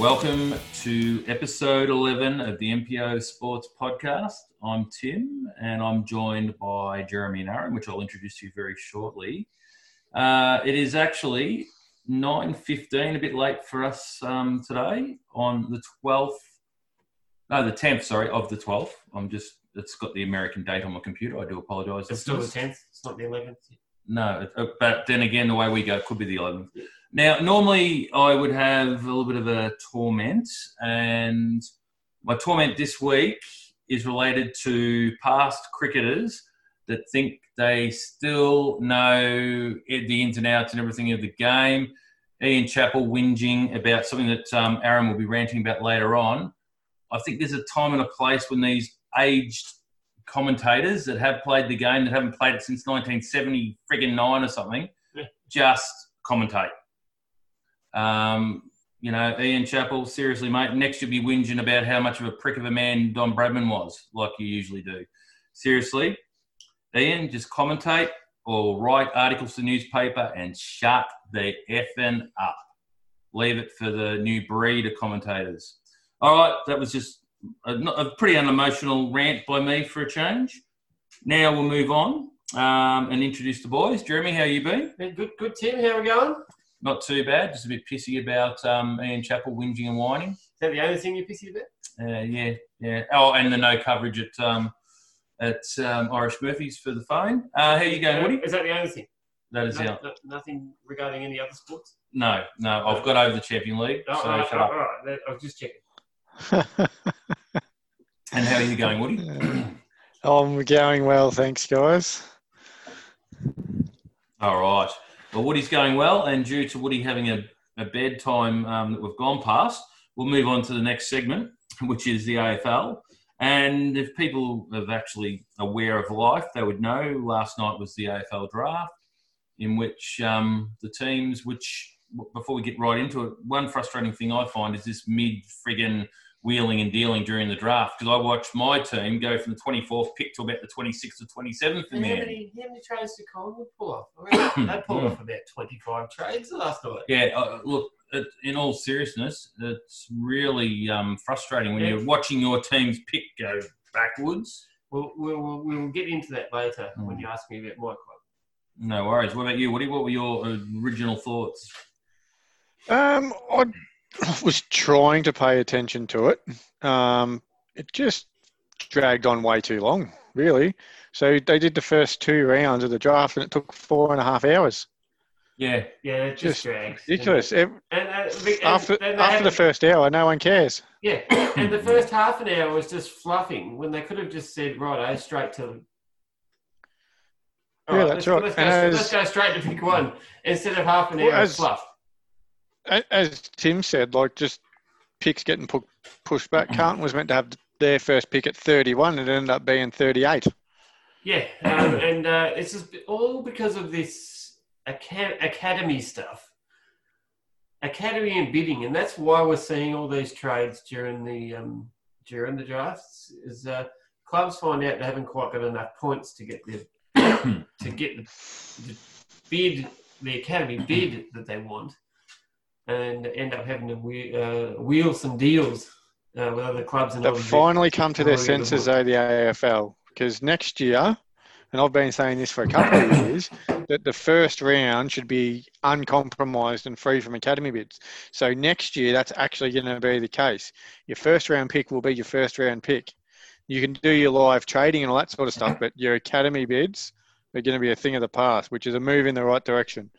Welcome to episode 11 of the MPO Sports Podcast. I'm Tim and I'm joined by Jeremy and Aaron, which I'll introduce to you very shortly. Uh, it is actually 9.15, a bit late for us um, today on the 12th, no, the 10th, sorry, of the 12th. I'm just, it's got the American date on my computer. I do apologise. It's still the 10th, it's not the 11th. No, uh, but then again, the way we go, it could be the 11th. Now, normally I would have a little bit of a torment, and my torment this week is related to past cricketers that think they still know the ins and outs and everything of the game. Ian Chappell whinging about something that um, Aaron will be ranting about later on. I think there's a time and a place when these aged commentators that have played the game that haven't played it since 1970 friggin' nine or something just commentate. Um, you know, Ian Chappell, seriously, mate, next you'll be whinging about how much of a prick of a man Don Bradman was, like you usually do. Seriously, Ian, just commentate or write articles to the newspaper and shut the effing up. Leave it for the new breed of commentators. All right, that was just a, a pretty unemotional rant by me for a change. Now we'll move on um, and introduce the boys. Jeremy, how you been? Yeah, Good, good, Tim. How are we going? Is Not too bad. Just a bit pissy about um, Ian Chappell whinging and whining. Is that the only thing you're pissy about? Uh, yeah, yeah. Oh, and the no coverage at um, at um, Irish Murphy's for the phone. Uh, how you going, Woody? Is that the only thing? That is No- out. no- nothing regarding any other sports? No, no. I've got over the Champion League, Oh, so all right, shut all up. all right. I was just checking. And how are you going, Woody? I'm going well, thanks, guys. All right. Well, Woody's going well, and due to Woody having a, a bedtime um, that we've gone past, we'll move on to the next segment, which is the AFL. And if people are actually aware of life, they would know last night was the AFL draft, in which um, the teams, which before we get right into it, one frustrating thing I find is this mid friggin' wheeling and dealing during the draft because I watched my team go from the 24th pick to about the 26th or 27th And the how end. many, how many trades did Collingwood pull off? I mean, they pulled off about 25 trades last night. Yeah, uh, look, it, in all seriousness, it's really um, frustrating when Yeah. you're watching your team's pick go backwards. We'll, we'll, we'll, we'll get into that later when Hmm. you ask me about my club. No worries. What about you, Woody? What were your original thoughts? Um, I was trying to pay attention to it. Um, it just dragged on way too long, really. So they did the first two rounds of the draft, and it took four and a half hours. Yeah, Yeah, it just, Just drags. Ridiculous. And, and, and, and After after the first hour, no one cares. Yeah, and the first half an hour was just fluffing when they could have just said, right, I straight to. Yeah, that's let's, right. Let's go, let's go straight to pick one instead of half an Well, hour of as- fluff. As Tim said, like just picks getting pu- pushed back. Carlton was meant to have their first pick at 31, and it ended up being 38. Yeah, um, and uh, it's just all because of this aca- academy stuff. Academy and bidding, and that's why we're seeing all these trades during the um, during the drafts. Is uh, clubs find out they haven't quite got enough points to get the to get the, the bid, the academy bid that they want, and end up having to uh, wheel some deals uh, with other clubs. And They've finally come to their senses, though, the AFL, because next year, and I've been saying this for a couple of years, that the first round should be uncompromised and free from academy bids. So next year, that's actually going to be the case. Your first round pick will be your first round pick. You can do your live trading and all that sort of stuff, but your academy bids are going to be a thing of the past, which is a move in the right direction.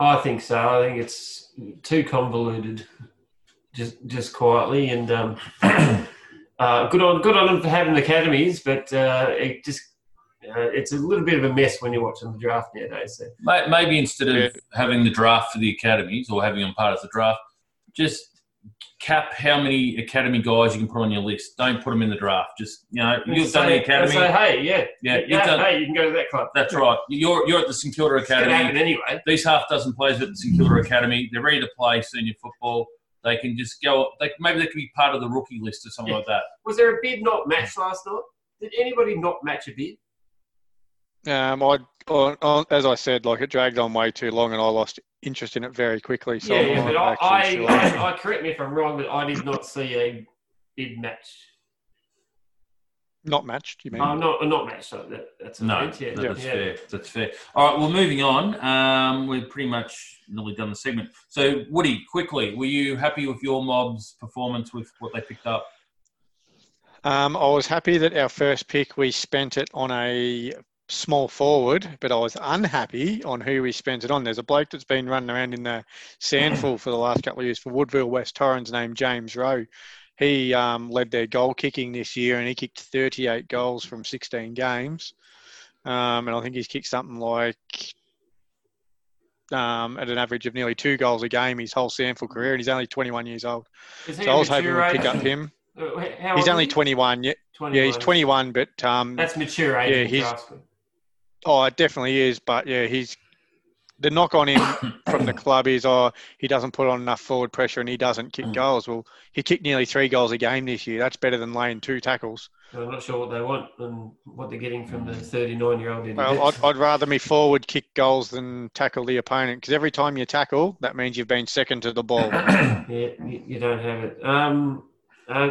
I think so. I think it's too convoluted, just just quietly, and um, uh, good on good on them for having academies, but uh, it just uh, it's a little bit of a mess when you're watching the draft nowadays. So. Maybe instead of Yeah. having the draft for the academies or having them part of the draft, just cap how many academy guys you can put on your list. Don't put them in the draft. Just you know, you've Say- done the academy. Say, hey, yeah, Yeah, you've yeah, done- hey, you can go to that club. That's right. You're you're at the St Kilda It's going to Academy. happen anyway. these half dozen players at the St Kilda Academy, they're ready to play senior football. They can just go. They, maybe they can be part of the rookie list or something Yeah. like that. Was there a bid not matched last night? Did anybody not match a bid? Um, I, on, on, as I said, like it dragged on way too long, and I lost interest in it very quickly. So yeah, I'm yeah, but I—I sure. I, I correct me if I'm wrong, but I did not see a bid match. not matched. You mean? Oh, not not match. So that, that's No, event, yeah. no, that's yeah. fair. That's fair. All right, well, moving on. Um, we've pretty much nearly done the segment. So, Woody, quickly, were you happy with your mob's performance with what they picked up? Um, I was happy that our first pick we spent it on a small forward, but I was unhappy on who we spent it on. There's a bloke that's been running around in the SANFL for the last couple of years for Woodville West Torrens named James Rowe. He um, led their goal kicking this year and he kicked 38 goals from 16 games. Um, and I think he's kicked something like um, at an average of nearly two goals a game his whole SANFL career, and he's only 21 years old. He So I was hoping we'd pick up him. Uh, He's only he? 21 yet. 21. Yeah, he's 21, but um, That's mature age. Yeah, he's-. Oh, it definitely is. But yeah, he's the knock on him from the club is oh he doesn't put on enough forward pressure and he doesn't kick goals. Well, he kicked nearly three goals a game this year. That's better than laying two tackles. I'm not sure what they want and what they're getting from the 39 year old. Well, I'd, I'd rather me forward kick goals than tackle the opponent because every time you tackle, that means you've been second to the ball. Yeah, you, you don't have it. Um, uh,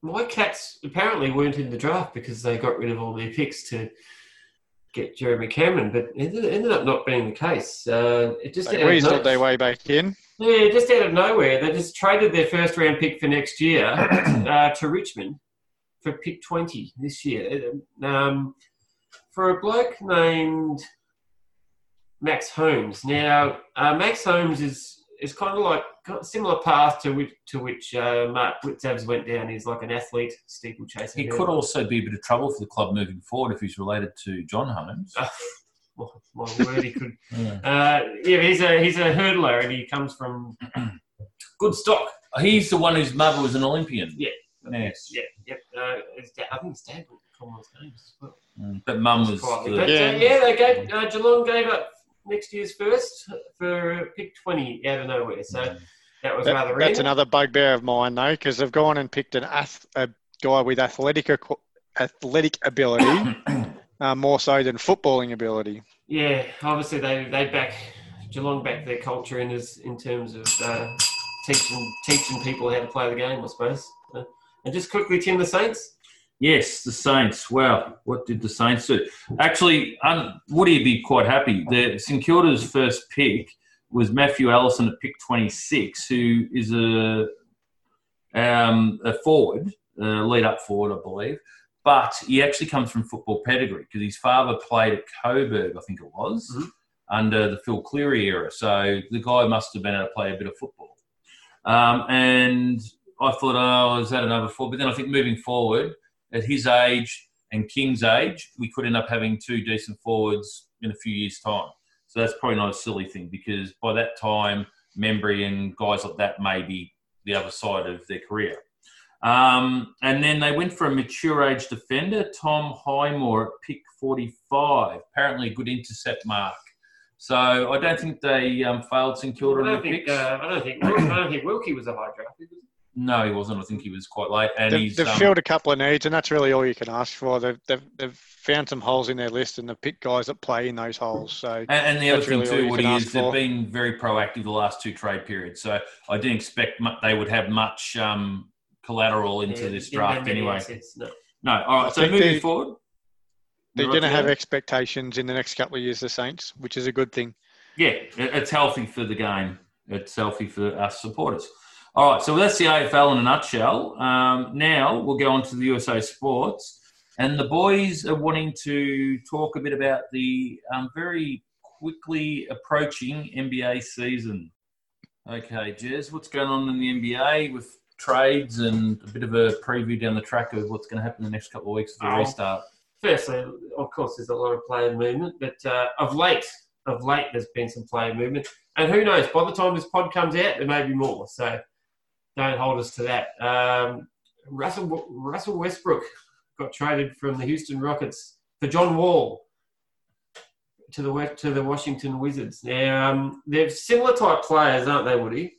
my cats apparently weren't in the draft because they got rid of all their picks to get Jeremy Cameron, but it ended, up not being the case. Uh, it just They weaseled no- their way back in. yeah, just out of nowhere, they just traded their first round pick for next year uh, to Richmond for pick 20 this year. Um, for a bloke named Max Holmes. Now, uh, Max Holmes is is kind of like got a similar path to which to which uh, Mark Blicavs went down. He's like an athlete, steeplechaser. He could also be a bit of trouble for the club moving forward if he's related to John Holmes. My, my word, he could. Yeah. Uh, yeah, he's a he's a hurdler, and he comes from good stock. He's the one whose mother was an Olympian. Yeah. Yes. Yeah, yep. Uh, I think his dad went to Commonwealth Games as well. Mm, But mum was. The, But, uh, Yeah. yeah, they gave uh, Geelong gave up next year's first for pick twenty out of nowhere. So that was That- rather that's random. another bugbear of mine though, because they've gone and picked an ath- a guy with athletic athletic ability uh, more so than footballing ability. Yeah, obviously they they back Geelong back their culture in as in terms of uh, teaching teaching people how to play the game, I suppose. Uh, and just quickly, Tim, the Saints. Yes, the Saints. Wow, what did the Saints do? Actually, um, Woody would be quite happy. The St Kilda's first pick was Matthew Allison at pick 26, who is a um, a forward, uh, lead up forward, I believe. But he actually comes from football pedigree because his father played at Coburg, I think it was, Mhm. under the Phil Cleary era. So the guy must have been able to play a bit of football. Um, and I thought, oh, is that another forward? But then I think moving forward, at his age and King's age, we could end up having two decent forwards in a few years' time. So that's probably not a silly thing because by that time, Membrey and guys like that may be the other side of their career. Um, and then they went for a mature age defender, Tom Highmore at pick 45. Apparently a good intercept mark. So I don't think they um, failed St Kilda don't the think picks. uh, I don't think I don't think Wilkie was a high draft. Pick, was he? no, he wasn't. I think he was quite late. And They've, he's they've um, filled a couple of needs, and that's really all you can ask for. They've, they've, they've found some holes in their list, and they've picked guys that play in those holes. So And, and the other thing really too, you Woody, is ask they've for. been very proactive the last two trade periods. So I didn't expect mu- they would have much um, collateral into Yeah, this draft anyway. assets, no. No, all I. So moving they- forward, they're going to to have expectations in the next couple of years, the Saints, which is a good thing. yeah, it's healthy for the game. It's healthy for us supporters. All right, so that's the AFL in a nutshell. Um, now we'll go on to the USA Sports, and the boys are wanting to talk a bit about the um, very quickly approaching NBA season. Okay, Jez, what's going on in the NBA with trades and a bit of a preview down the track of what's going to happen in the next couple of weeks of the Oh. restart? Firstly, of course, there's a lot of player movement, but uh, of late, of late, there's been some player movement, and who knows? By the time this pod comes out, there may be more. So don't hold us to that. Um, Russell Russell Westbrook got traded from the Houston Rockets for John Wall to the to the Washington Wizards. Now um, they're similar type players, aren't they, Woody?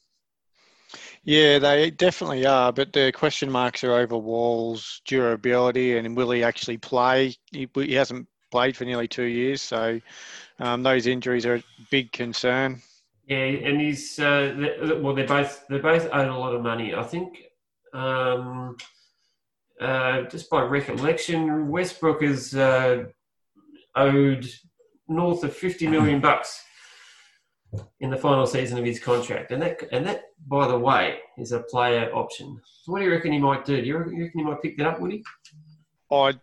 Yeah, they definitely are, but the question marks are over Wall's durability and will he actually play? He, he hasn't played for nearly two years, so um, those injuries are a big concern. Yeah, and he's uh, they- well. They're both they're both owed a lot of money. I think, um, uh, just by recollection, Westbrook is uh, owed north of fifty million bucks in the final season of his contract, and that and that, by the way, is a player option. So what do you reckon he might do? Do you reckon, you reckon he might pick that up, would he? I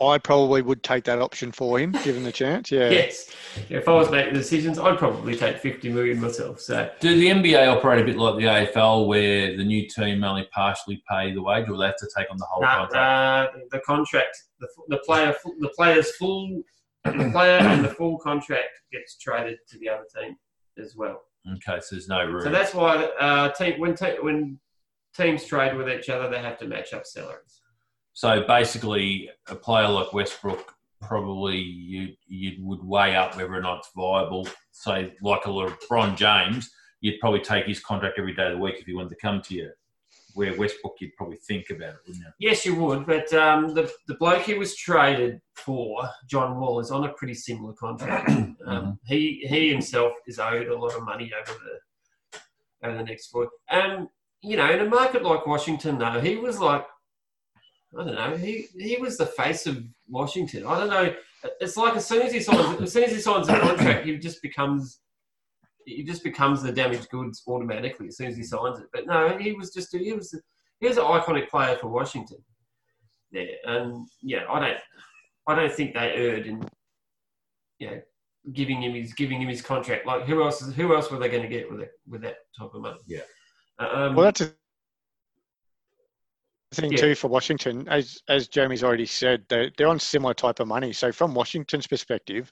I probably would take that option for him, given the chance. Yeah. Yes. Yeah, if I was making decisions, I'd probably take fifty million myself. So. Do the NBA operate a bit like the AFL, where the new team only partially pay the wage, or they have to take on the whole No, contract? uh, the contract, the, the player, the player's full, the player and the full contract gets traded to the other team as well. okay, so there's no room. So that's why uh, team, when te- when teams trade with each other, they have to match up salaries. So basically, a player like Westbrook probably you you would weigh up whether or not it's viable. Say like a LeBron James, you'd probably take his contract every day of the week if he wanted to come to you. Where Westbrook, you'd probably think about it, wouldn't you? Yes, you would, but um, the the bloke he was traded for, John Wall, is on a pretty similar contract. um, he he himself is owed a lot of money over the over the next four. Um, you know, in a market like Washington, though, he was like, I don't know, he he was the face of Washington. I don't know. It's like as soon as he signs, as soon as he signs a contract, he just becomes. He just becomes the damaged goods automatically as soon as he signs it. But no, he was just he was he was an iconic player for Washington. Yeah, and yeah, I don't, I don't think they erred in, you know, giving him his giving him his contract. Like who else? Who else were they going to get with it with that type of money? Yeah. Um, Well, that's a thing Yeah. too for Washington. As as Jeremy's already said, they're, they're on similar type of money. So from Washington's perspective,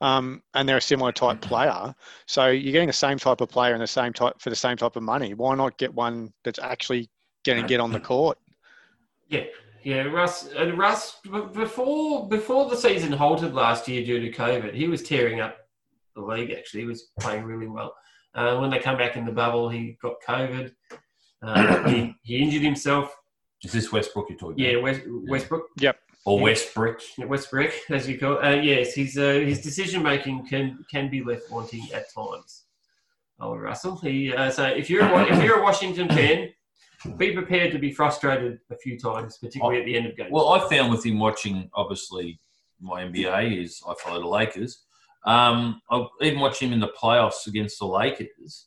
um, and they're a similar type player. So you're getting the same type of player and the same type for the same type of money. Why not get one that's actually going to get on the court? yeah, yeah. Russ and Russ before before the season halted last year due to COVID, he was tearing up the league. Actually, he was playing really well. Uh, when they come back in the bubble, he got COVID. Uh, he, he injured himself. Is this Westbrook you're talking Yeah, about? West, Westbrook. Yep. Or Yeah. Westbrook? Yeah, Westbrook, as you call. Uh, yes, his uh, his decision making can can be left wanting at times. Oh, Russell. He uh, so if you're a, if you're a Washington fan, be prepared to be frustrated a few times, particularly at the end of games. Well, I found with him watching, obviously, my NBA is I follow the Lakers. Um, I even watch him in the playoffs against the Lakers.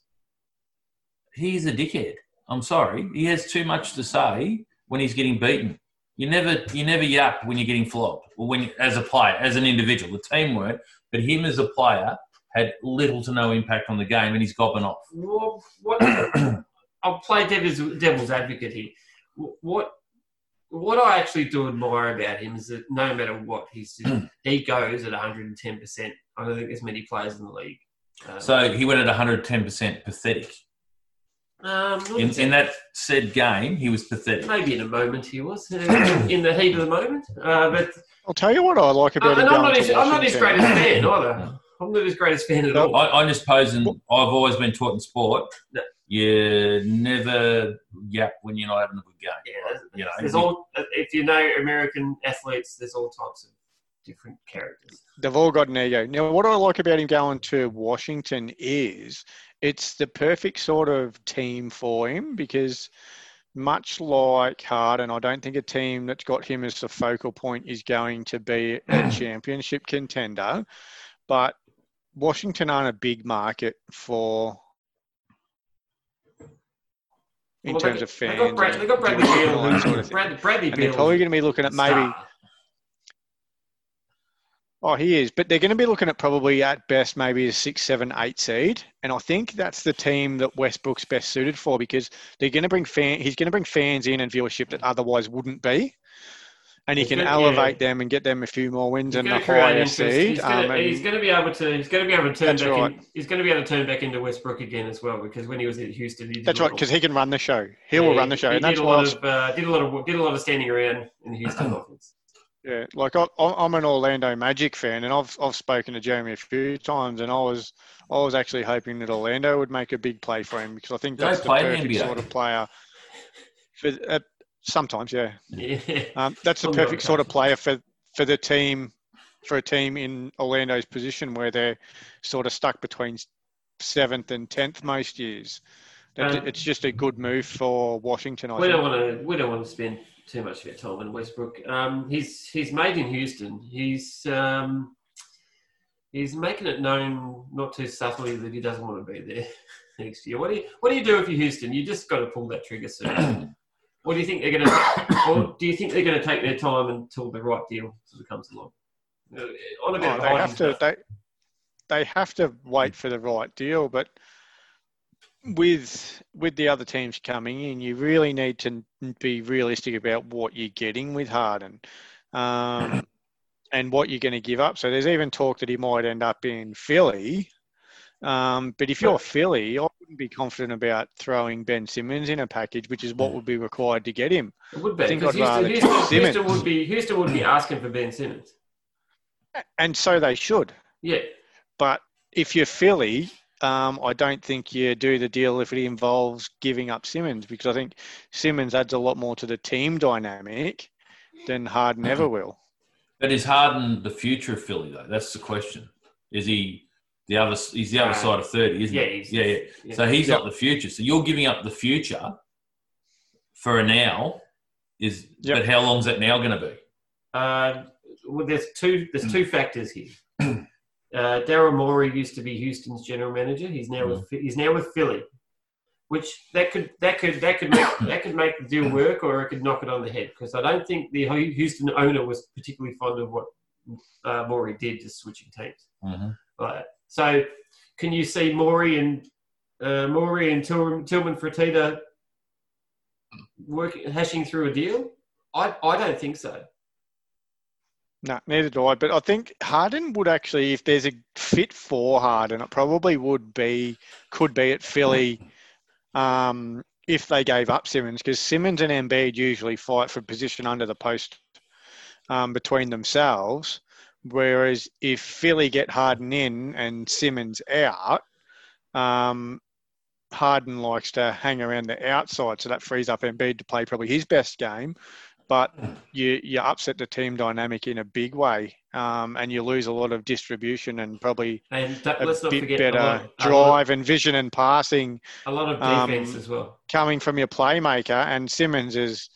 He's a dickhead. I'm sorry. He has too much to say when he's getting beaten. You never, you never yap when you're getting flogged, or when as a player, as an individual. The team weren't, but him as a player had little to no impact on the game, and he's gobbing off. Well, what I'll play devil's, devil's advocate here. What what I actually do admire about him is that no matter what he's he goes at 110. percent I don't think there's many players in the league. Um, So he went at 110% pathetic. Um, In, in that said game, he was pathetic. maybe in a moment he was uh, in the heat of the moment, uh, but I'll tell you what I like uh, about him and I'm not, his, I'm not his greatest fan either. I'm not his greatest fan at all. I, I just pose, and I've always been taught in sport, No. you never yap when you're not having a good game. Yeah, You know, there's you- all if you know American athletes, there's all types of different characters. They've all got an ego. Now, what I like about him going to Washington is it's the perfect sort of team for him because, much like Harden, I don't think a team that's got him as the focal point is going to be a championship contender. But Washington aren't a big market for. In Well, terms they, of they fans, got, Brad, they got Bradley Beal. Sort of Brad, Bradley Beal. They're probably going to be looking at maybe Oh, he is, but they're going to be looking at probably at best maybe a six, seven, eight seed, and I think that's the team that Westbrook's best suited for because they're going to bring fan. He's going to bring fans in and viewership that otherwise wouldn't be, and he He's can gonna- elevate yeah. them and get them a few more wins and the higher seed. He's going, um, to, he's going to be able to. He's going to be able to turn back. right. In, he's going to be able to turn back into Westbrook again as well because when he was at Houston, he did that's right because he can run the show. He yeah, will run the show, He and did that's a. Lot of uh, did a lot of did a lot of standing around in the Houston offense. Yeah, like I, I'm an Orlando Magic fan, and I've I've spoken to Jeremy a few times, and I was I was actually hoping that Orlando would make a big play for him because I think that's the perfect sort of player. For uh, sometimes, yeah, Yeah. um, that's the perfect sort of player for for the team, for a team in Orlando's position where they're sort of stuck between seventh and tenth most years. Um, it's just a good move for Washington. I We think. don't want to. We don't want to spend too much time in Westbrook. Um, he's he's made in Houston. He's um, he's making it known not too subtly that he doesn't want to be there next year. What do you What do you do if you're Houston? You just got to pull that trigger soon. what do you think they're going to? Or do you think they're going to take their time until the right deal sort of comes along? Uh, On a bit Oh, they have to. stuff. They they have to wait for the right deal, but with with the other teams coming in, you really need to be realistic about what you're getting with Harden, um, and what you're going to give up. So there's even talk that he might end up in Philly. Um, but if you're Philly, I wouldn't be confident about throwing Ben Simmons in a package, which is what would be required to get him. It would be I think because I'd Houston, Houston, Houston would be Houston would be asking for Ben Simmons. And so they should. Yeah, But if you're Philly, um, I don't think you do the deal if it involves giving up Simmons because I think Simmons adds a lot more to the team dynamic than Harden ever will. But is Harden the future of Philly though? That's the question. Is he the other? He's the other Uh, side of thirty, isn't yeah, he? he's- yeah, yeah. yeah. So he's not the future. So you're giving up the future for a now. Is Yep. but how long's that now going to be? Uh, well, there's two. There's two factors here. Uh, Daryl Morey used to be Houston's general manager. He's now with he's now with Philly, which that could that could that could make that could make the deal work, or it could knock it on the head. Because I don't think the Houston owner was particularly fond of what uh, Morey did, just switching teams. Mm-hmm. So, can you see Morey and uh, Morey and Til- Tilman Fertitta working hashing through a deal? I I don't think so. No, neither do I. But I think Harden would actually, if there's a fit for Harden, it probably would be, could be at Philly um, if they gave up Simmons, because Simmons and Embiid usually fight for position under the post um, between themselves. Whereas if Philly get Harden in and Simmons out, um, Harden likes to hang around the outside, so that frees up Embiid to play probably his best game. But you you upset the team dynamic in a big way, um, and you lose a lot of distribution and probably And don't- a let's not bit forget better a lot, a lot, drive and vision and passing a lot of um, defense as well. coming from your playmaker. And Simmons is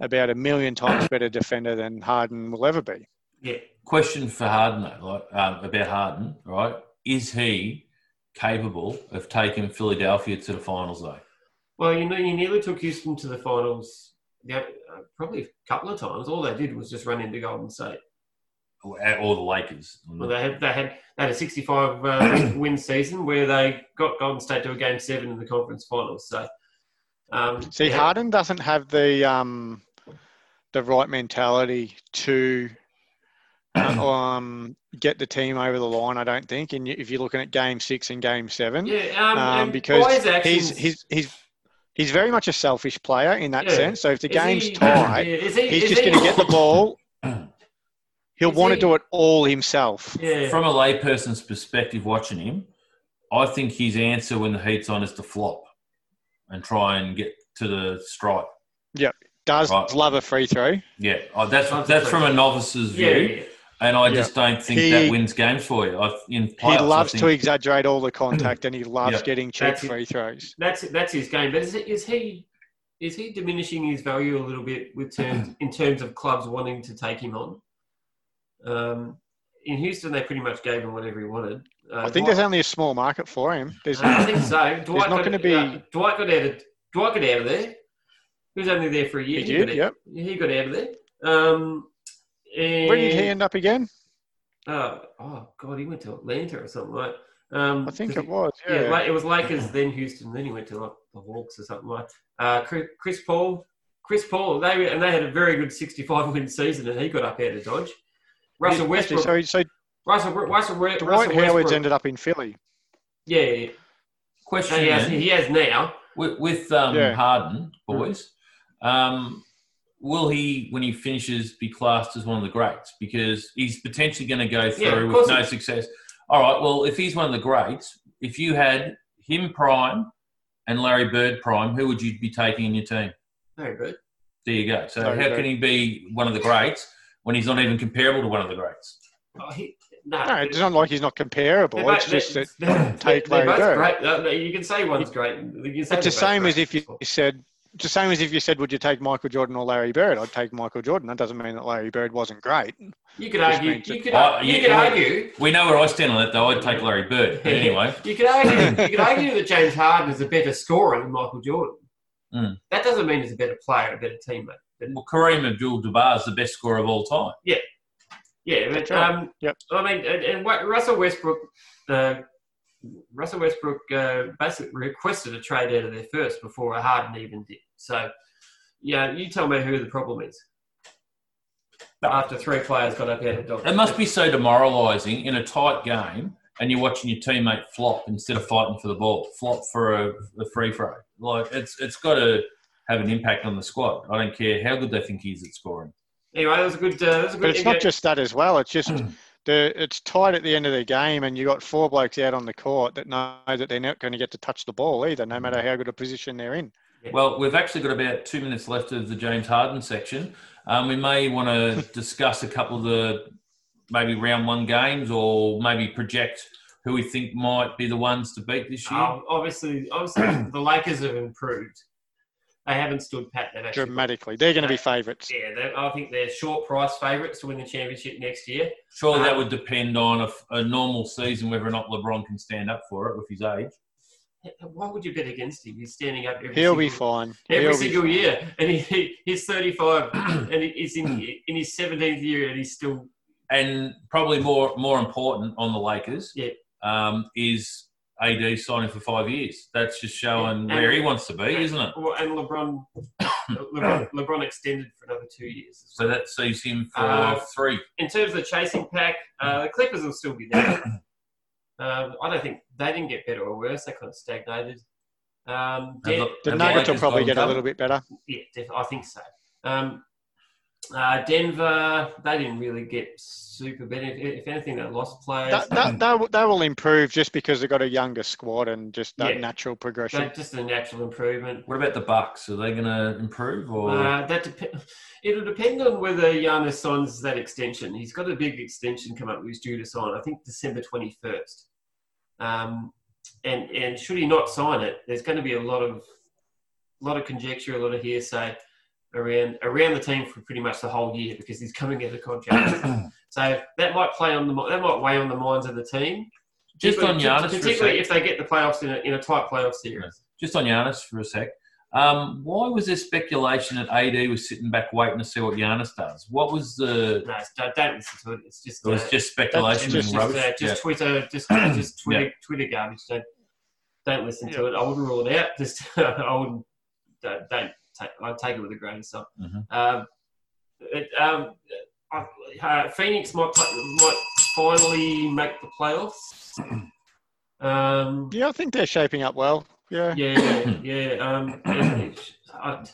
about a million times better defender than Harden will ever be. Yeah. Question for Harden though, like, um, about Harden, right? Is he capable of taking Philadelphia to the finals though? Well, you know, you nearly took Houston to the finals. Yeah, uh, probably a couple of times. All they did was just run into Golden State. Or or the Lakers? Well, they had they had they had a 65 uh, win season where they got Golden State to a game seven in the conference finals. So, um, See, yeah, Harden doesn't have the um, the right mentality to uh, um, get the team over the line. I don't think. And if you're looking at Game Six and Game Seven, yeah, um, um, and because by his actions, he's very much a selfish player in that Yeah. sense. So if the is game's he- tight, yeah, he, he's just he- going to get the ball. He'll Is want to do it all himself. Yeah, From a layperson's perspective, watching him, I think his answer when the heat's on is to flop and try and get to the stripe. Yeah, does Right. love a free throw. Yeah, oh, that's That's that's from a novice's yeah, view, yeah, yeah. And I Yeah. just don't think He- that wins games for you. I, in He playoffs, I loves to exaggerate all the contact and he loves Yeah. getting cheap That's it. free throws. That's that's his game. But is, it, is he is he diminishing his value a little bit with terms in terms of clubs wanting to take him on? Um, in Houston, they pretty much gave him whatever he wanted. Uh, I think Dwight- there's only a small market for him. There's I think so. Dwight not got, gonna be- uh, Dwight got out of Dwight got out of there. He was only there for a year. He got did, out, yep. He got out of there. Um, and, where did he end up again? Uh, oh God, he went to Atlanta or something like. Um, I think it was. Yeah, Yeah. La- it was Lakers, then Houston, then he went to like the Hawks or something like. Uh, Chris, Chris Paul, Chris Paul, they and they had a very good 65 win season, and he got up out of Dodge. Russell Westbrook, so, so Russell, Russell, Russell, Dwight Russell Howard's Westbrook, ended up in Philly. yeah, yeah, yeah. question he has, he has now. with, with um, Yeah. Harden, boys. Um, will he, when he finishes, be classed as one of the greats? Because he's potentially going to go through of course with no he- success. All right. Well, if he's one of the greats, if you had him prime and Larry Bird prime, who would you be taking in your team? Very good. There you go. So Larry how Bird. can he be one of the greats when he's not even comparable to one of the greats? Oh, he, no, No, it's not like he's not comparable. they're It's both- just that take Larry Bird. great. No, no, You can say one's great. You can say it's the same great as if you said it's the same as if you said, "Would you take Michael Jordan or Larry Bird?" I'd take Michael Jordan. That doesn't mean that Larry Bird wasn't great. You could argue. You could. Oh, you yeah, could yeah. argue. We know where I stand on that, though. I'd take Larry Bird. But anyway, you could argue. You could argue that James Harden is a better scorer than Michael Jordan. Mm. That doesn't mean he's a better player, a better teammate. But well, Kareem Abdul-Jabbar is the best scorer of all time. Yeah, yeah. but um, Yep. I mean, and, and what- Russell Westbrook, uh, Russell Westbrook uh, basically requested a trade out of there first before Harden even did. So, yeah, you tell me who the problem is. After three players got up out of dodge. It must be so demoralising in a tight game, and you're watching your teammate flop instead of fighting for the ball, flop for a, a free throw. Like it's it's got to have an impact on the squad. I don't care how good they think he is at scoring. Anyway, that was a good. Uh, that was a But good. it's not just that as well. It's just the it's tight at the end of the game, and you got four blokes out on the court that know that they're not going to get to touch the ball either, no matter how good a position they're in. Well, we've actually got about two minutes left of the James Harden section. Um, we may want to discuss a couple of the maybe round one games, or maybe project who we think might be the ones to beat this year. Um, obviously, obviously, the Lakers have improved. They haven't stood pat. They've actually Dramatically, they're going to be favourites. Yeah, I think they're short price favourites to win the championship next year. Surely that um, would depend on a, a normal season, whether or not LeBron can stand up for it with his age. Why would you bet against him? He's standing up every He'll single, be fine. every He'll be single fine. year, and he, he he's 35, and he's in in his 17th year, and he's still And probably more more important on the Lakers Yeah. um, is AD signing for five years. That's just showing Yeah. where he wants to be, isn't it? Well, and LeBron, LeBron, LeBron extended for another two years. So that sees him for Uh, three. in terms of the chasing pack, uh, the Clippers will still be there. Um, I don't think they didn't get better or worse. They kind of stagnated. Um, Have Den- the- The Nuggets will probably get a little bit better. yeah, def- I think so. Um, uh, Denver, they didn't really get super better. If, if anything, they lost players. That, that, that, will- that will improve just because they've got a younger squad and just that Yeah. natural So progression. just a natural improvement. What about the Bucks? Are they going to improve or? Uh, that dep- it'll depend on whether Giannis signs that extension. He's got a big extension come up. He's due to sign. I think December twenty first. Um, and and should he not sign it, there's going to be a lot of a lot of conjecture, a lot of hearsay around around the team for pretty much the whole year because he's coming out of contract. so that might play on the that might weigh on the minds of the team. just on Giannis particularly if they get the playoffs in a, in a tight playoff series. Just on Giannis for a sec. Um, why was there speculation that AD was sitting back waiting to see what Giannis does? What was the? No, don't, don't listen to it. It's just It was uh, just speculation just- and just, rubbish. uh, just Twitter, just just Twitter, Twitter garbage. Don't don't listen to it. I wouldn't rule it out. Just I wouldn't. Don't, don't take. I take it with a grain of salt. Mhm. Um, it, um, uh, Phoenix might might finally make the playoffs. Um, Yeah, I think they're shaping up well. Yeah. yeah, yeah. Um, and I,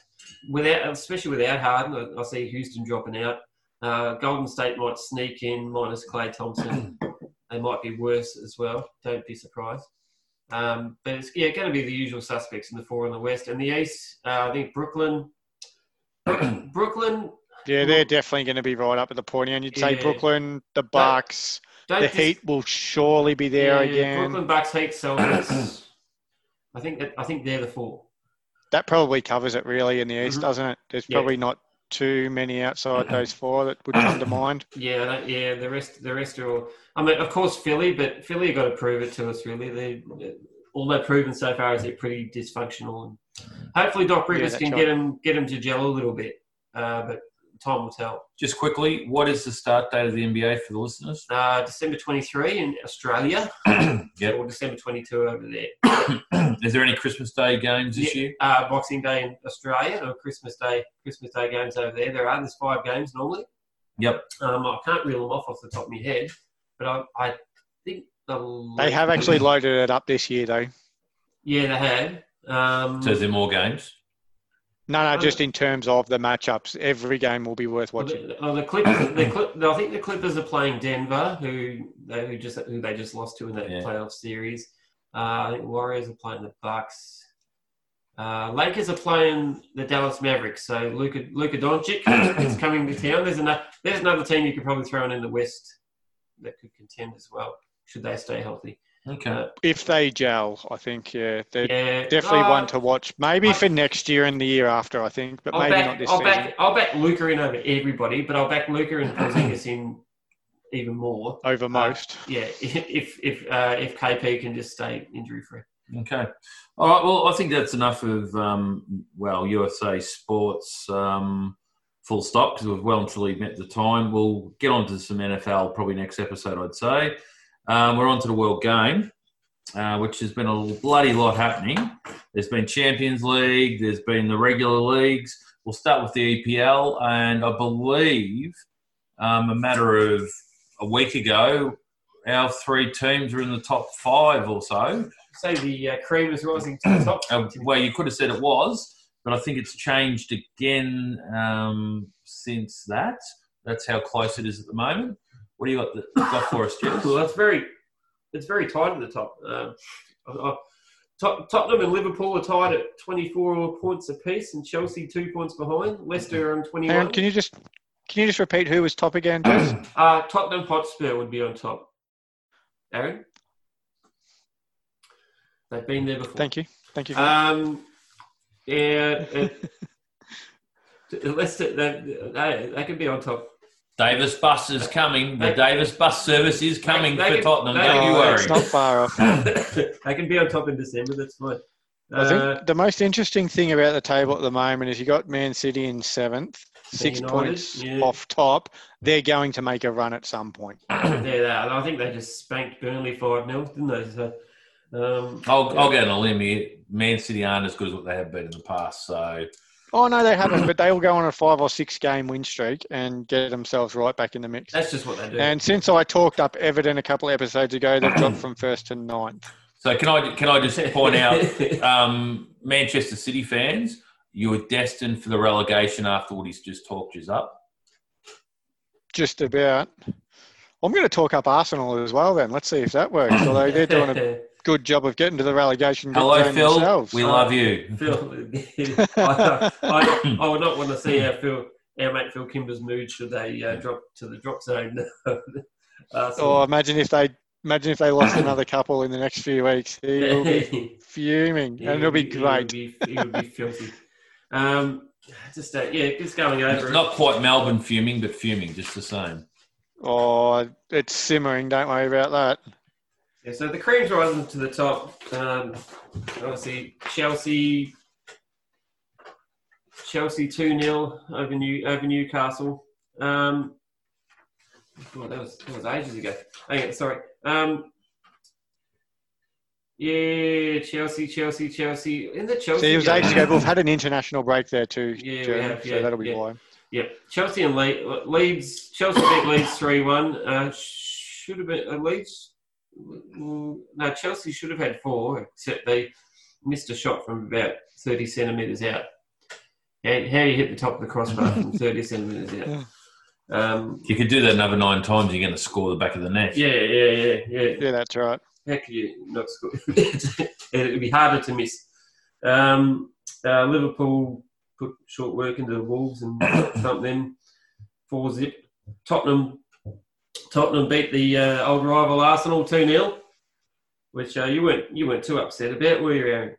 without, especially without Harden, I, I see Houston dropping out. Uh, Golden State might sneak in minus Klay Thompson. they might be worse as well. Don't be surprised. Um, but it's yeah, going to be the usual suspects in the four in the West and the East. Uh, I think Brooklyn. Brooklyn. Yeah, they're definitely going to be right up at the pointy end. You'd say Yeah. Brooklyn, the Bucks, Don't the dis- Heat will surely be there yeah, again. Brooklyn Bucks, Heat, Celtics. I think that I think they're the four. That probably covers it really in the East, Mhm. doesn't it? There's Yeah. probably not too many outside those four that would come to mind. Yeah, that, yeah. The rest, the rest are all. I mean, of course, Philly, but Philly have got to prove it to us. Really, they all they've proven so far is they're pretty dysfunctional, and hopefully Doc Rivers that's can right. get them get them to gel a little bit. Uh, but time will tell. Just quickly, what is the start date of the NBA for the listeners? Uh, December twenty three in Australia, Yep. or December twenty two over there. is there any Christmas Day games this year? Uh, Boxing Day in Australia, or Christmas Day, Christmas Day games over there. There are there's five games normally. Yep. Um, I can't reel them off off the top of my head, but I, I think the They have actually loaded it up this year, though. Yeah, they have. Um, So is there more games? No, no, just in terms of the matchups, every game will be worth well, watching. the, oh, the Clippers. the Clip, I think the Clippers are playing Denver, who they who just who they just lost to in that Yeah. playoff series. Uh, I think Warriors are playing the Bucks. Uh, Lakers are playing the Dallas Mavericks. So Luka Luka Doncic is coming to town. There's another there's another team you could probably throw in in the West that could contend as well. Should they stay healthy? Okay. Uh, If they gel, I think yeah, they're yeah, definitely uh, one to watch. Maybe I- for next year and the year after, I think, but I'll maybe back, not this I'll season. back, I'll back Luka in over everybody, but I'll back Luka and Porzingis in even more. Over most. Yeah, if if uh, if KP can just stay injury free. Okay. All right. Well, I think that's enough of um, well USA sports. Um, full stop because we've well and truly met the time. We'll get on to some NFL probably next episode. I'd say um, we're on to the World Game, uh, which has been a bloody lot happening. There's been Champions League. There's been the regular leagues. We'll start with the EPL, and I believe um, a matter of a week ago, our three teams were in the top five or so. Say the uh, cream is rising to the top. Uh, well, you could have said it was, but I think it's changed again um, since that. That's how close it is at the moment. What do you got, got for us, Jess? Well, that's very, it's very tight at the top. Um, I- I- Tot- Tottenham and Liverpool are tied at 24 points apiece, and Chelsea two points behind. Leicester on 21. Aaron, can you just can you just repeat who was top again, Jess? Uh, Tottenham Hotspur would be on top. Aaron? They've been there before. Thank you. Thank you. Um, yeah, it, Leicester, they, they, they can be on top. Davis bus is coming. The Davis bus service is coming They- they for can- Tottenham. they- Don't you worry. It's not far off. they can be on top in December. That's fine. I Uh, think the most interesting thing about the table at the moment is you got Man City in seventh, six United, points yeah. off top. They're going to make a run at some point. yeah, they are. I think they just spanked Burnley five 0 didn't they? So, um, I'll, I'll get on a limb here. Man City aren't as good as what they have been in the past. So Oh no, they haven't, but they will go on a five or six game win streak and get themselves right back in the mix. that's just what they do. And since I talked up Everton a couple of episodes ago, they've dropped from first to ninth. So can I can I just point out, um, Manchester City fans, you were destined for the relegation after what he's just talked you up. Just about. I'm going to talk up Arsenal as well. Then let's see if that works. Although they're doing a good job of getting to the relegation Hello, zone Phil. themselves. We love you. Phil, I, I, I would not want to see our Phil, our mate Phil Kimber's mood should they uh, drop to the drop zone. uh, so- Oh, imagine if they imagine if they lost another couple in the next few weeks. He will be fuming, Yeah, and it'll be he- great. He would be, he would be filthy. Um, just uh, yeah, just going over. It's not quite Melbourne fuming, but fuming just the same. Oh, it's simmering. Don't worry about that. Yeah, so the cream's rising to the top. Um, obviously, Chelsea, Chelsea two 0 over New over Newcastle. Um, oh, that was that was ages ago. Oh, yeah, sorry. Um, yeah, Chelsea, Chelsea, Chelsea. In the Chelsea. See, it was game- ages ago. We've had an international break there too, Yeah, Jeremy, have, so that'll be yeah. why. Yeah, Chelsea and Le- Leeds. Chelsea beat Leeds three one. Uh, should have been uh, Leeds. No, Chelsea should have had four, except they missed a shot from about thirty centimeters out. And how you hit the top of the crossbar from thirty centimeters out? Um, you could do that another nine times, you're going to score the back of the net. yeah, yeah, yeah, yeah. Yeah, that's right. How could you not score? It'd be harder to miss. Um, uh, Liverpool put short work into the Wolves and thumped them four zip. Tottenham, Tottenham beat the uh, old rival Arsenal two 0 which uh, you weren't you weren't too upset about, were you, Aaron?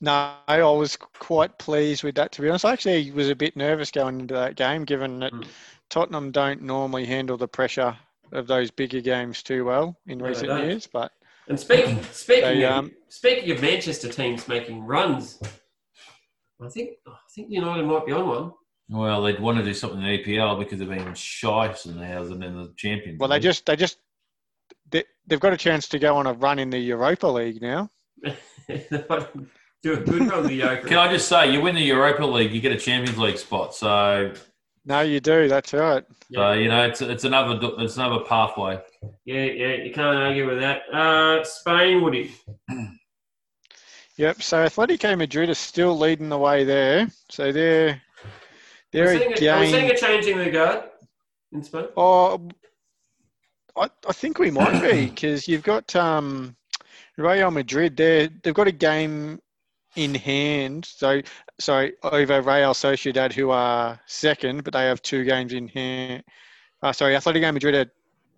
No, I was quite pleased with that. To be honest, I actually was a bit nervous going into that game, given that Mm. Tottenham don't normally handle the pressure of those bigger games too well in No, recent years. But And speaking speaking They, of, um, speaking of Manchester teams making runs, I think I think United might be on one. Well, they'd want to do something in the EPL because they've been shite and now than in the Champions. well, they just they just they, they've got a chance to go on a run in the Europa League now. Do a good run the Yoker. Can I just say, you win the Europa League, you get a Champions League spot. So, No, you do. That's right. so you know, it's it's another it's another pathway. Yeah, yeah, you can't argue with that. Uh, Spain, Woody. Yep. So Atletico Madrid is still leading the way there. So they're Are they're we seeing a a, are we seeing a change in the guard in Spain? Oh, I, I think we might be because you've got um, Real Madrid. They they've got a game in hand. So sorry over Real Sociedad, who are second, but they have two games in hand. Uh, sorry, Atletico Madrid are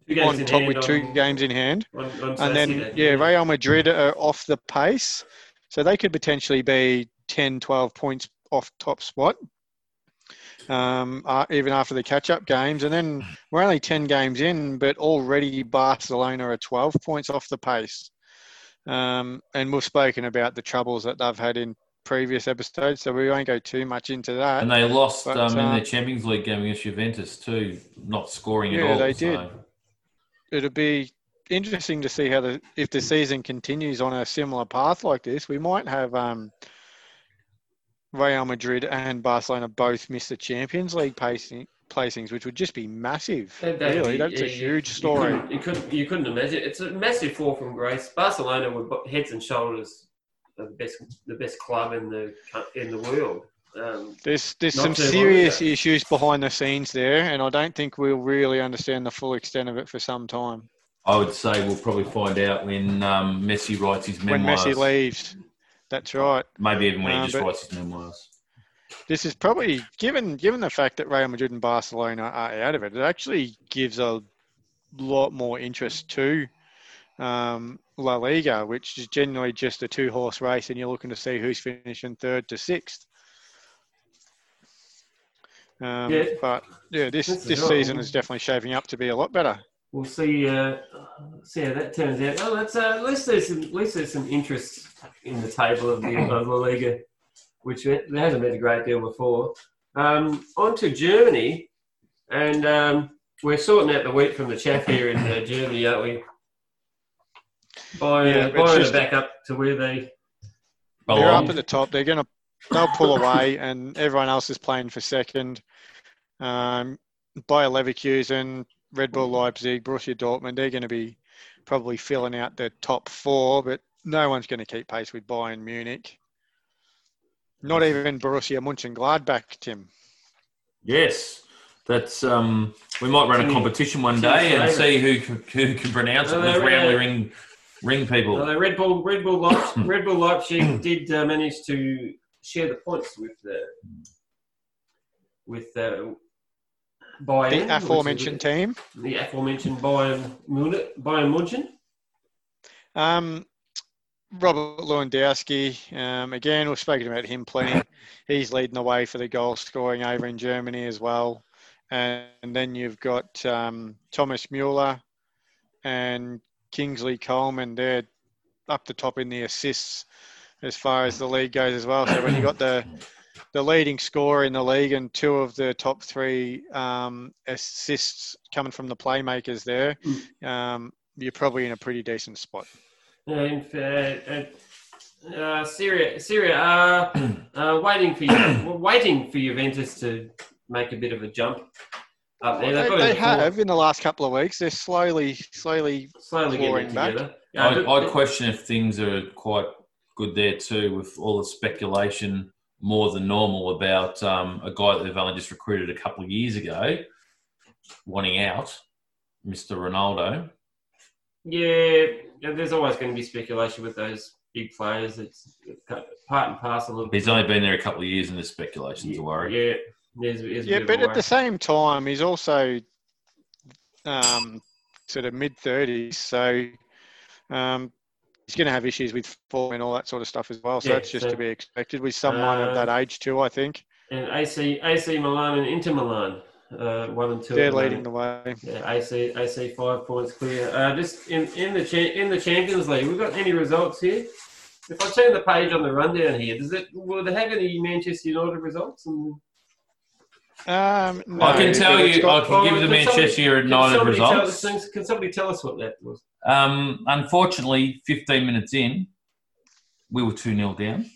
Two games on in top hand with two on- games in hand. on- on And then, yeah, Real Madrid are off the pace. So they could potentially be 10, 12 points off top spot, um, uh, even after the catch up games. And then we're only 10 games in, but already Barcelona are 12 points off the pace. Um, and we've spoken about the troubles that they've had in previous episodes, so we won't go too much into that. And they lost But, um, in uh, their Champions League game against Juventus too, not scoring at all. Yeah, they so- did. It'll be interesting to see how the if the season continues on a similar path like this. We might have um, Real Madrid and Barcelona both miss the Champions League pacing, placings, which would just be massive. That- that'd really, that's a yeah, you- huge You story. couldn't, you couldn't, you couldn't imagine. It's a massive fall from grace. Barcelona were heads and shoulders the best, the best club in the in the world. Um, There's there's some serious issues behind the scenes there, and I don't think we'll really understand the full extent of it for some time. I would say we'll probably find out when um, Messi writes his memoirs. When. Messi leaves, that's right. Maybe even when he Uh, just but- writes his memoirs. This is probably given given the fact that Real Madrid and Barcelona are out of it. It actually gives a lot more interest to um, La Liga, which is generally just a two horse race, and you're looking to see who's finishing third to sixth. Um, Yeah. But yeah, this This this season is definitely shaping up to be a lot better. We'll see. Uh, see how that turns out. Oh, that's uh, at least there's some, at least there's some interest in the table of the of La Liga, which there hasn't been a great deal before. Um, on to Germany, and um, we're sorting out the wheat from the chaff here in uh, Germany, aren't we? Bayern, Yeah, it's just- back up to where they. They're up at the top. They're gonna they'll pull away, and everyone else is playing for second. Um, Bayer Leverkusen, Red Bull Leipzig, Borussia Dortmund. They're going to be probably filling out the top four, but no one's going to keep pace with Bayern Munich. Not even Borussia Mönchengladbach, Tim. Yes, that's. Um, we might run a competition one day and see who can, who can pronounce it. Let's they're, randomly uh, ring ring people. Uh, Red Bull, Red Bull, Leipzig, Red Bull Leipzig did uh, manage to share the points with the with uh, Bayern. The aforementioned team. the aforementioned Bayern Munich, Bayern Munchen. Um, Robert Lewandowski, um, again, we've spoken about him plenty. He's leading the way for the goal scoring over in Germany as well. And, then you've got um, Thomas Mueller and Kingsley Coman. They're up the top in the assists as far as the league goes as well. So when you've got the the leading scorer in the league and two of the top three um, assists coming from the playmakers there, um, you're probably in a pretty decent spot. And uh, uh, uh, Serie A, Syria are uh, waiting for you, waiting for Juventus to make a bit of a jump up there. They've They, they have in the last couple of weeks. They're slowly, slowly. slowly getting back. together. I, Uh, but- I question if things are quite good there too, with all the speculation more than normal about um, a guy that they've only just recruited a couple of years ago, wanting out, Mr. Ronaldo. Yeah, yeah, there's always going to be speculation with those big players. It's part and parcel of. He's only been there a couple of years, and there's speculation to worry. Yeah, there's, there's a Yeah, bit of but a at the same time, he's also um, sort of mid thirties, so um, he's going to have issues with form and all that sort of stuff as well. So Yeah, that's just so- to be expected with someone Uh, of that age too. I think and AC AC Milan and Inter Milan, uh, one and two. they're leading the way. Yeah, AC AC five points clear. Uh, just in in the cha- in the Champions League, we've got any results here? If I turn the page on the rundown here, does it will they have any Manchester United results? And Um, no, I can tell you, got- I can give the Can somebody- Manchester can United somebody tell results. us- can somebody tell us what that was? Um, unfortunately, 15 minutes in, we were 2 0 down.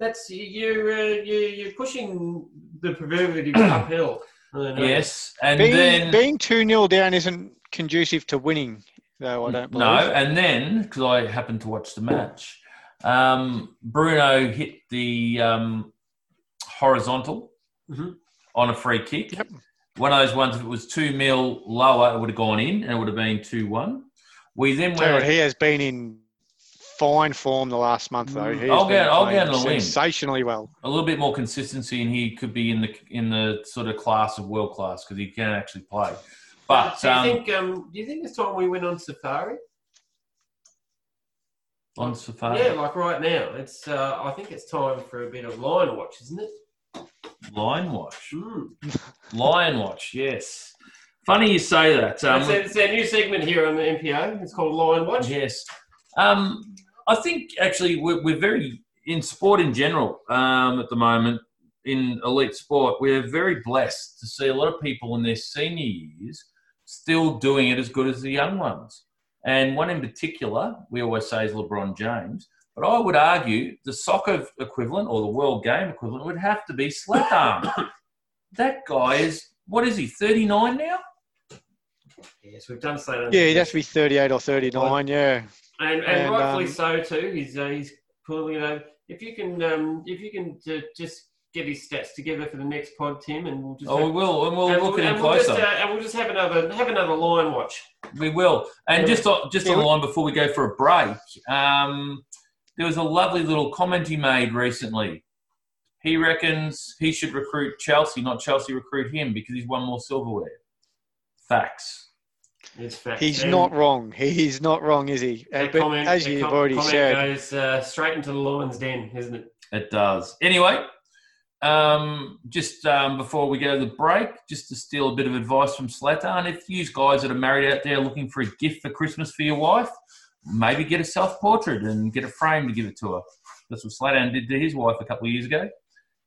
That's you- you're uh, you're, you're pushing the proverbial uphill. I don't know. Yes. And being then. being two 0 down isn't conducive to winning, though. I don't believe. No, and then because I happened to watch the match, um, Bruno hit the um, horizontal Mhm. On a free kick. Yep. One of those ones, if it was two mil lower, it would have gone in and it would have been 2 1. We then Tell you what, he has been in fine form the last month, though. He's I'll been get- I'll playing get on a limb. sensationally well. a little bit more consistency, and he could be in the in the sort of class of world class because he can actually play. But do you um, think um, do you think it's time we went on safari? on safari, Yeah, like right now. It's uh, I think it's time for a bit of lion watch, isn't it? Lion watch, Mm. lion watch. Yes, funny you say that. Um, it's, a, it's a new segment here on the MPO. It's called Lion Watch. Yes. Um, I think actually we're, we're very, in sport in general um, at the moment, in elite sport, we're very blessed to see a lot of people in their senior years still doing it as good as the young ones. And one in particular, we always say is LeBron James. But I would argue the soccer equivalent or the world game equivalent would have to be Zlatan. that guy is, what is he, 39 now? Yes, we've done so. Yeah, he'd have to be 38 or 39. Yeah. and, and, and, rightfully um, so too. He's uh, he's pulling it over. If you can, um, if you can uh, just get his stats together for the next pod, Tim, and we'll just Oh, we will, and we'll and look at him and we'll just, closer. uh, and we'll just have another have another lion watch. We will. And Yeah. just on, just Yeah, on line before we go for a break, um, there was a lovely little comment he made recently. He reckons he should recruit Chelsea, not Chelsea recruit him because he's won more silverware. Facts. It's facts. He's And not wrong. He's not wrong, is he? Uh, that but comment- as you've com- already comment said, goes uh, straight into the lion's den, isn't it? It does. Anyway, um, just um, before we go to the break, just to steal a bit of advice from Zlatan, if you guys that are married out there looking for a gift for Christmas for your wife, maybe get a self portrait and get a frame to give it to her. That's what Zlatan did to his wife a couple of years ago,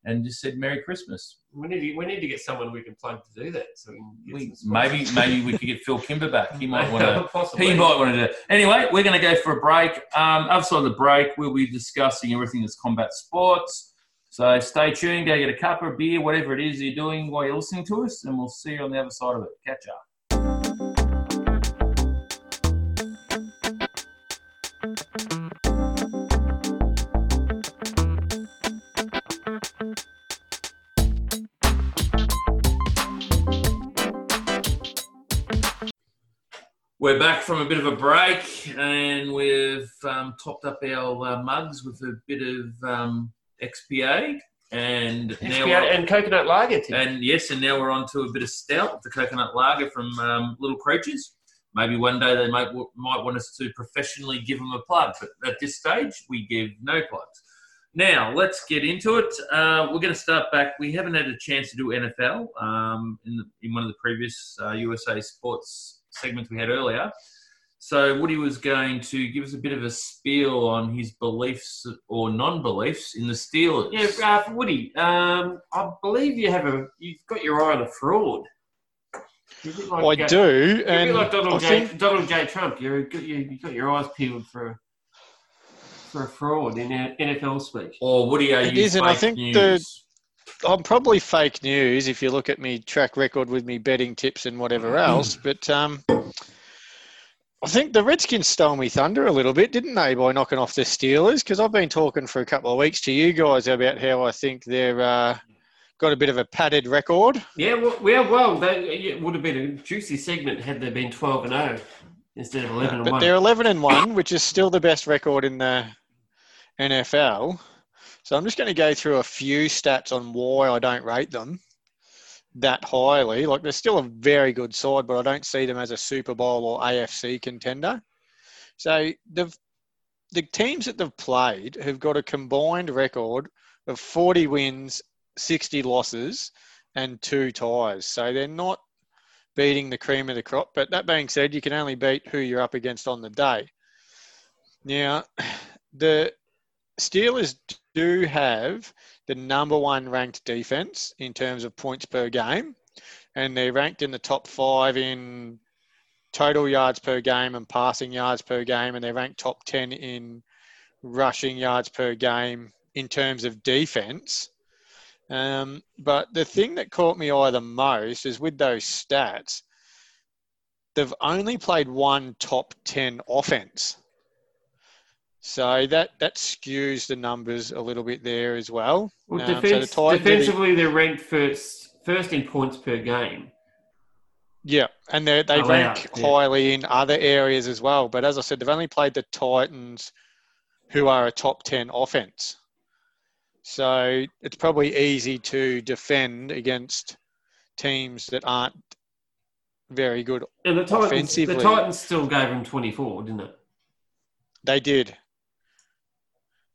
and just said Merry Christmas. We need to, we need to get someone we can plug to do that. So We, maybe maybe we could get Phil Kimber back. He might want to. He might want to do it. Anyway, we're going to go for a break. Um, outside the break, we'll be discussing everything that's combat sports. So stay tuned, go get a cup of beer, whatever it is you're doing while you're listening to us, and we'll see you on the other side of it. Catch up. We're back from a bit of a break, and we've um, topped up our uh, mugs with a bit of um, XPA, and now XPA and coconut lager. Tim. and yes, and now we're on to a bit of stout, the coconut lager from um, Little Creatures. Maybe one day they might might want us to professionally give them a plug, but at this stage we give no plugs. Now let's get into it. Uh, we're going to start back. We haven't had a chance to do NFL um, in the, in one of the previous uh, USA Sports segments we had earlier. So Woody was going to give us a bit of a spiel on his beliefs or non-beliefs in the Steelers. Yeah, uh, Woody, um, I believe you have a you've got your eye on a fraud. You're a bit like, I uh, do. You're a And bit like Donald I J. think, Donald J. Trump. You're you you got your eyes peeled for for a fraud in our NFL speak. Or Woody, are It you is, and I fake think news? the- I'm probably fake news if you look at me track record with me betting tips and whatever else. But um, I think the Redskins stole me thunder a little bit, didn't they, by knocking off the Steelers? Because I've been talking for a couple of weeks to you guys about how I think they're uh, got a bit of a padded record. Yeah, well, well, well they, it would have been a juicy segment had they been twelve and zero instead of eleven and But one. they're 11 and 1, which is still the best record in the NFL. So I'm just going to go through a few stats on why I don't rate them that highly. Like they're still a very good side, but I don't see them as a Super Bowl or AFC contender. So the the teams that they've played have got a combined record of 40 wins, 60 losses, and two ties. So they're not beating the cream of the crop. But that being said, you can only beat who you're up against on the day. Now, the Steelers do have the number one ranked defense in terms of points per game, and they're ranked in the top five in total yards per game and passing yards per game, and they're ranked top 10 in rushing yards per game in terms of defense. Um, but the thing that caught me eye the most is with those stats, they've only played one top 10 offense. So that, that skews the numbers a little bit there as well. well, Um, so defense, Titans the- defensively, they're ranked first first in points per game. Yeah, and they they Allowed, rank yeah. highly in other areas as well. But as I said, they've only played the Titans, who are a top ten offense. So it's probably easy to defend against teams that aren't very good. And the Titans, Offensively. the Titans still gave them 24, didn't it? They did.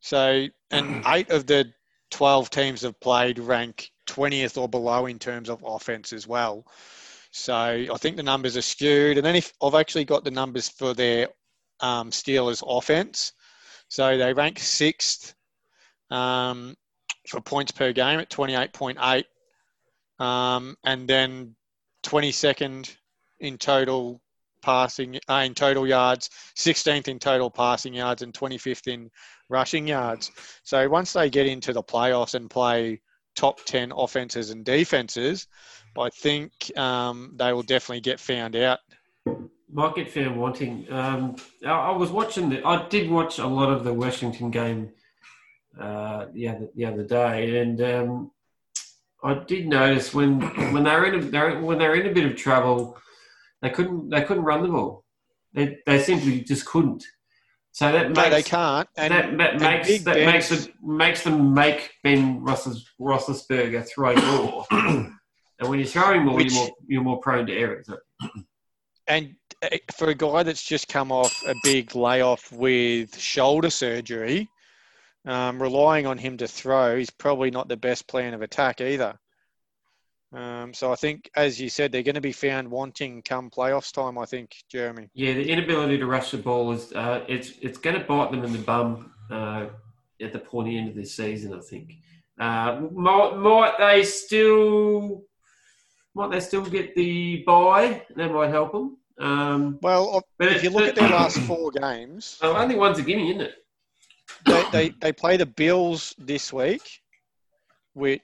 So, and eight of the 12 teams have played rank 20th or below in terms of offense as well. So I think the numbers are skewed. And then if I've actually got the numbers for their um, Steelers offense. So they rank sixth um, for points per game at 28.8. Um, and then 22nd in total passing, uh, in total yards, 16th in total passing yards, and 25th in rushing yards. So once they get into the playoffs and play top 10 offenses and defenses, I think um, they will definitely get found out. Might get found wanting. Um, I, was watching the. I did watch a lot of the Washington game uh, the other the other day, and um, I did notice when when they were in a, they're, when they were in a bit of trouble, they couldn't they couldn't run the ball. They they simply just couldn't. So that No, they can't. And, that, that and makes that Ben's- makes it makes them make Ben Roethlis- Roethlisberger throw more. and when you're throwing more, Which- you're more you're more prone to errors. and uh, for a guy that's just come off a big layoff with shoulder surgery, um, relying on him to throw is probably not the best plan of attack either. Um, so I think, as you said, they're going to be found wanting come playoffs time. I think, Jeremy. Yeah, the inability to rush the ball is uh, it's it's going to bite them in the bum uh, at the pointy end of this season. I think. Uh, might, might they still might they still get the buy? That might help them. Um, Well, but if you look at their last four games, oh, only one's a gimme, isn't it? they, they, they play the Bills this week, which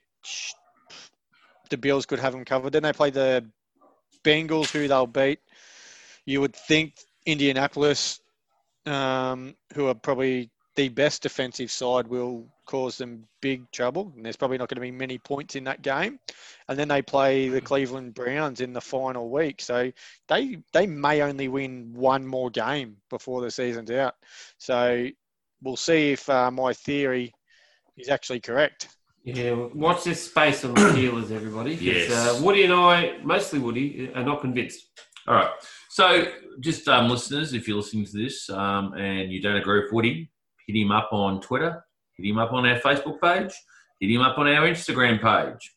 the Bills could have them covered. Then they play the Bengals, who they'll beat. You would think Indianapolis, um, who are probably the best defensive side, will cause them big trouble. And there's probably not going to be many points in that game. And then they play the Cleveland Browns in the final week. So they they may only win one more game before the season's out. So we'll see if uh, my theory is actually correct. Yeah, watch this space on the Steelers, everybody. Yes. Uh, Woody and I, mostly Woody, are not convinced. All right. So, just um, listeners, if you're listening to this um, and you don't agree with Woody, hit him up on Twitter, hit him up on our Facebook page, hit him up on our Instagram page.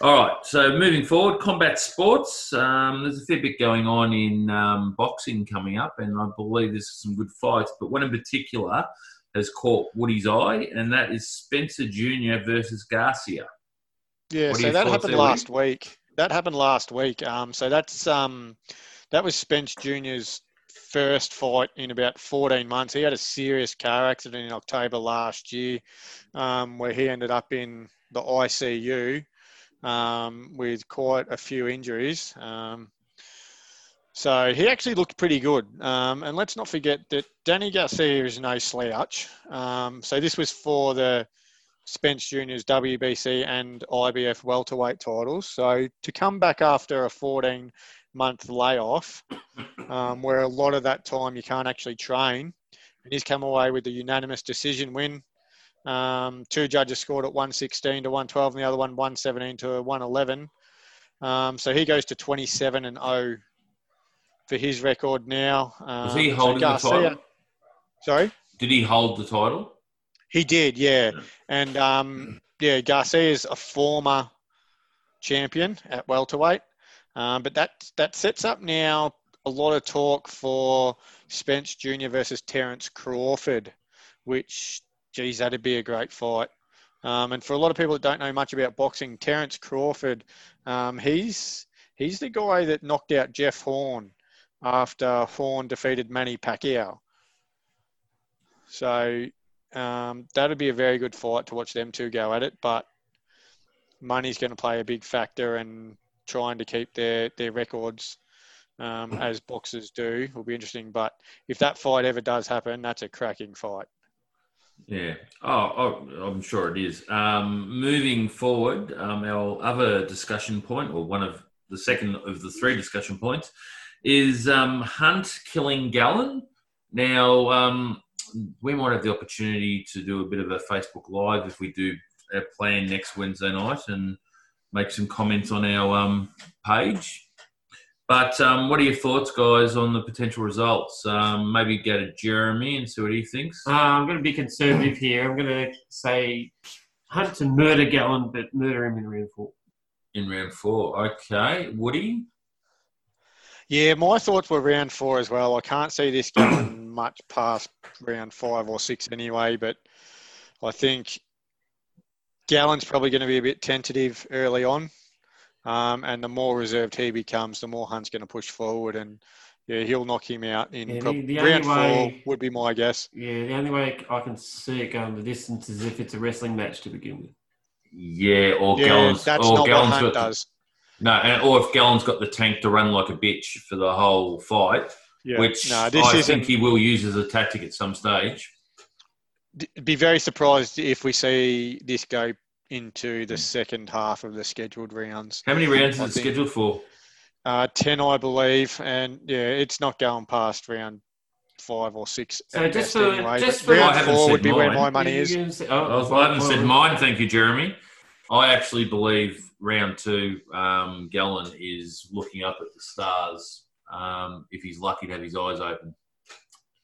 All right. So, moving forward, combat sports. Um, there's a fair bit going on in um, boxing coming up, and I believe there's some good fights. But one in particular has caught Woody's eye, and that is Spencer Jr. versus Garcia. Yeah, What so that happened there, Woody? last week. That happened last week. Um, so that's um, that was Spence Junior's first fight in about 14 months. He had a serious car accident in October last year, um, where he ended up in the ICU um, with quite a few injuries. Um, so he actually looked pretty good. Um, and let's not forget that Danny Garcia is no slouch. Um, so this was for the Spence Junior's WBC and IBF welterweight titles. So to come back after a 14 month layoff, um, where a lot of that time you can't actually train, and he's come away with a unanimous decision win. Um, two judges scored at 116 to 112, and the other one 117 to 111. Um, so he goes to 27 and 0 for his record now. Um, Was he so holding the title? Sorry. Did he hold the title? He did, yeah. Yeah. And um, yeah, Garcia is a former champion at welterweight, um, but that that sets up now a lot of talk for Spence Jr. versus Terence Crawford, which geez, that'd be a great fight. Um, and for a lot of people that don't know much about boxing, Terence Crawford, um, he's he's the guy that knocked out Jeff Horn after Horn defeated Manny Pacquiao. So um, that'd be a very good fight to watch them two go at it. But money's going to play a big factor, and trying to keep their their records um, as boxers do will be interesting. But if that fight ever does happen, that's a cracking fight. Yeah. Oh, oh I'm sure it is. Um, moving forward, um, our other discussion point, or one of the second of the three discussion points, is um, Hunt killing Gallen. Now, um, we might have the opportunity to do a bit of a Facebook Live if we do our plan next Wednesday night and make some comments on our um, page. But um, what are your thoughts, guys, on the potential results? Um, maybe go to Jeremy and see what he thinks. Uh, I'm going to be conservative here. I'm going to say Hunt to murder Gallen, but murder him in round four. In round four, okay. Woody, Yeah, my thoughts were round four as well. I can't see this going much past round five or six anyway, but I think Gallen's probably going to be a bit tentative early on. Um, and the more reserved he becomes, the more Hunt's going to push forward. And yeah, he'll knock him out in Yeah, the- the only round four, would be my guess. Yeah, the only way I can see it going the distance is if it's a wrestling match to begin with. yeah, or Yeah, Gallen's, that's or not what Gallen's Hunt got does. No, and, or if Gallen's got the tank to run like a bitch for the whole fight, Yeah. which no, this I isn't. think he will use as a tactic at some stage. d- be very surprised if we see this go into Hmm. the second half of the scheduled rounds. How many rounds I is it think- scheduled for? Uh, 10, I believe. And yeah, it's not going past round five or six. So just best for- anyway. just for- round haven't four would be where my money is. say- oh, I, was, I haven't said mine, thank you, Jeremy. I actually believe round two, um, Gallen is looking up at the stars um, if he's lucky to have his eyes open.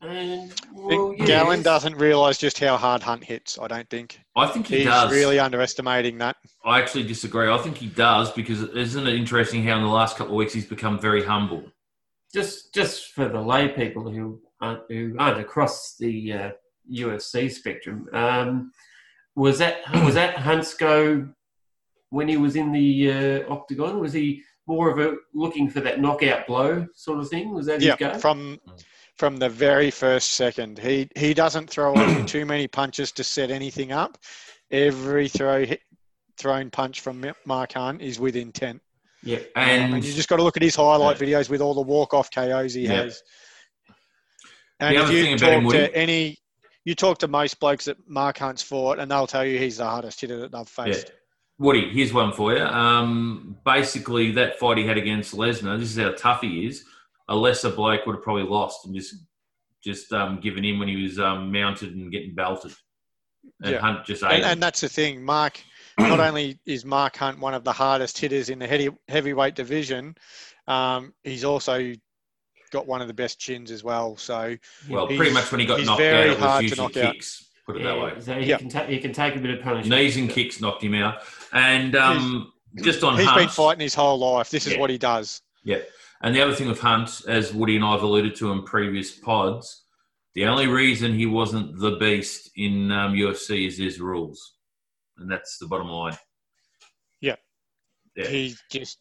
And, well, yes. Gallen doesn't realise just how hard Hunt hits, I don't think. I think he He's does. really underestimating that. I actually disagree. I think he does because isn't it interesting how in the last couple of weeks he's become very humble? just just for the lay people who aren't, who aren't across the uh, UFC spectrum, um, was that was that Hunt's go when he was in the uh, octagon? Was he more of a looking for that knockout blow sort of thing? Was that his Yeah, go? from from the very first second. He he doesn't throw on too many punches to set anything up. Every throw hit, thrown punch from Mark Hunt is with intent. yeah, And and you just got to look at his highlight videos with all the walk-off KOs he Yeah. has. And The if you thing about talk Woody- to any, you talk to most blokes that Mark Hunt's fought, and they'll tell you he's the hardest hitter that they've faced. yeah. Woody, here's one for you. Um, basically, that fight he had against Lesnar, this is how tough he is. A lesser bloke would have probably lost and just just um, given in when he was um, mounted and getting belted. And Yeah. Hunt just ate And, and that's the thing, Mark. Not only is Mark Hunt one of the hardest hitters in the heavy, heavyweight division, um, he's also got one of the best chins as well. So Well, pretty much when he got knocked very out, it was hard to usually knock out. Put it yeah, that way. So he Yeah. can ta- he can take a bit of punishment. Knees and kicks knocked him out. And um, just on he's Hunt, been fighting his whole life. This is Yeah. what he does. Yeah. And the other thing with Hunt, as Woody and I have alluded to in previous pods, the only reason he wasn't the beast in um, UFC is his rules. And that's the bottom line. Yeah. Yeah. He just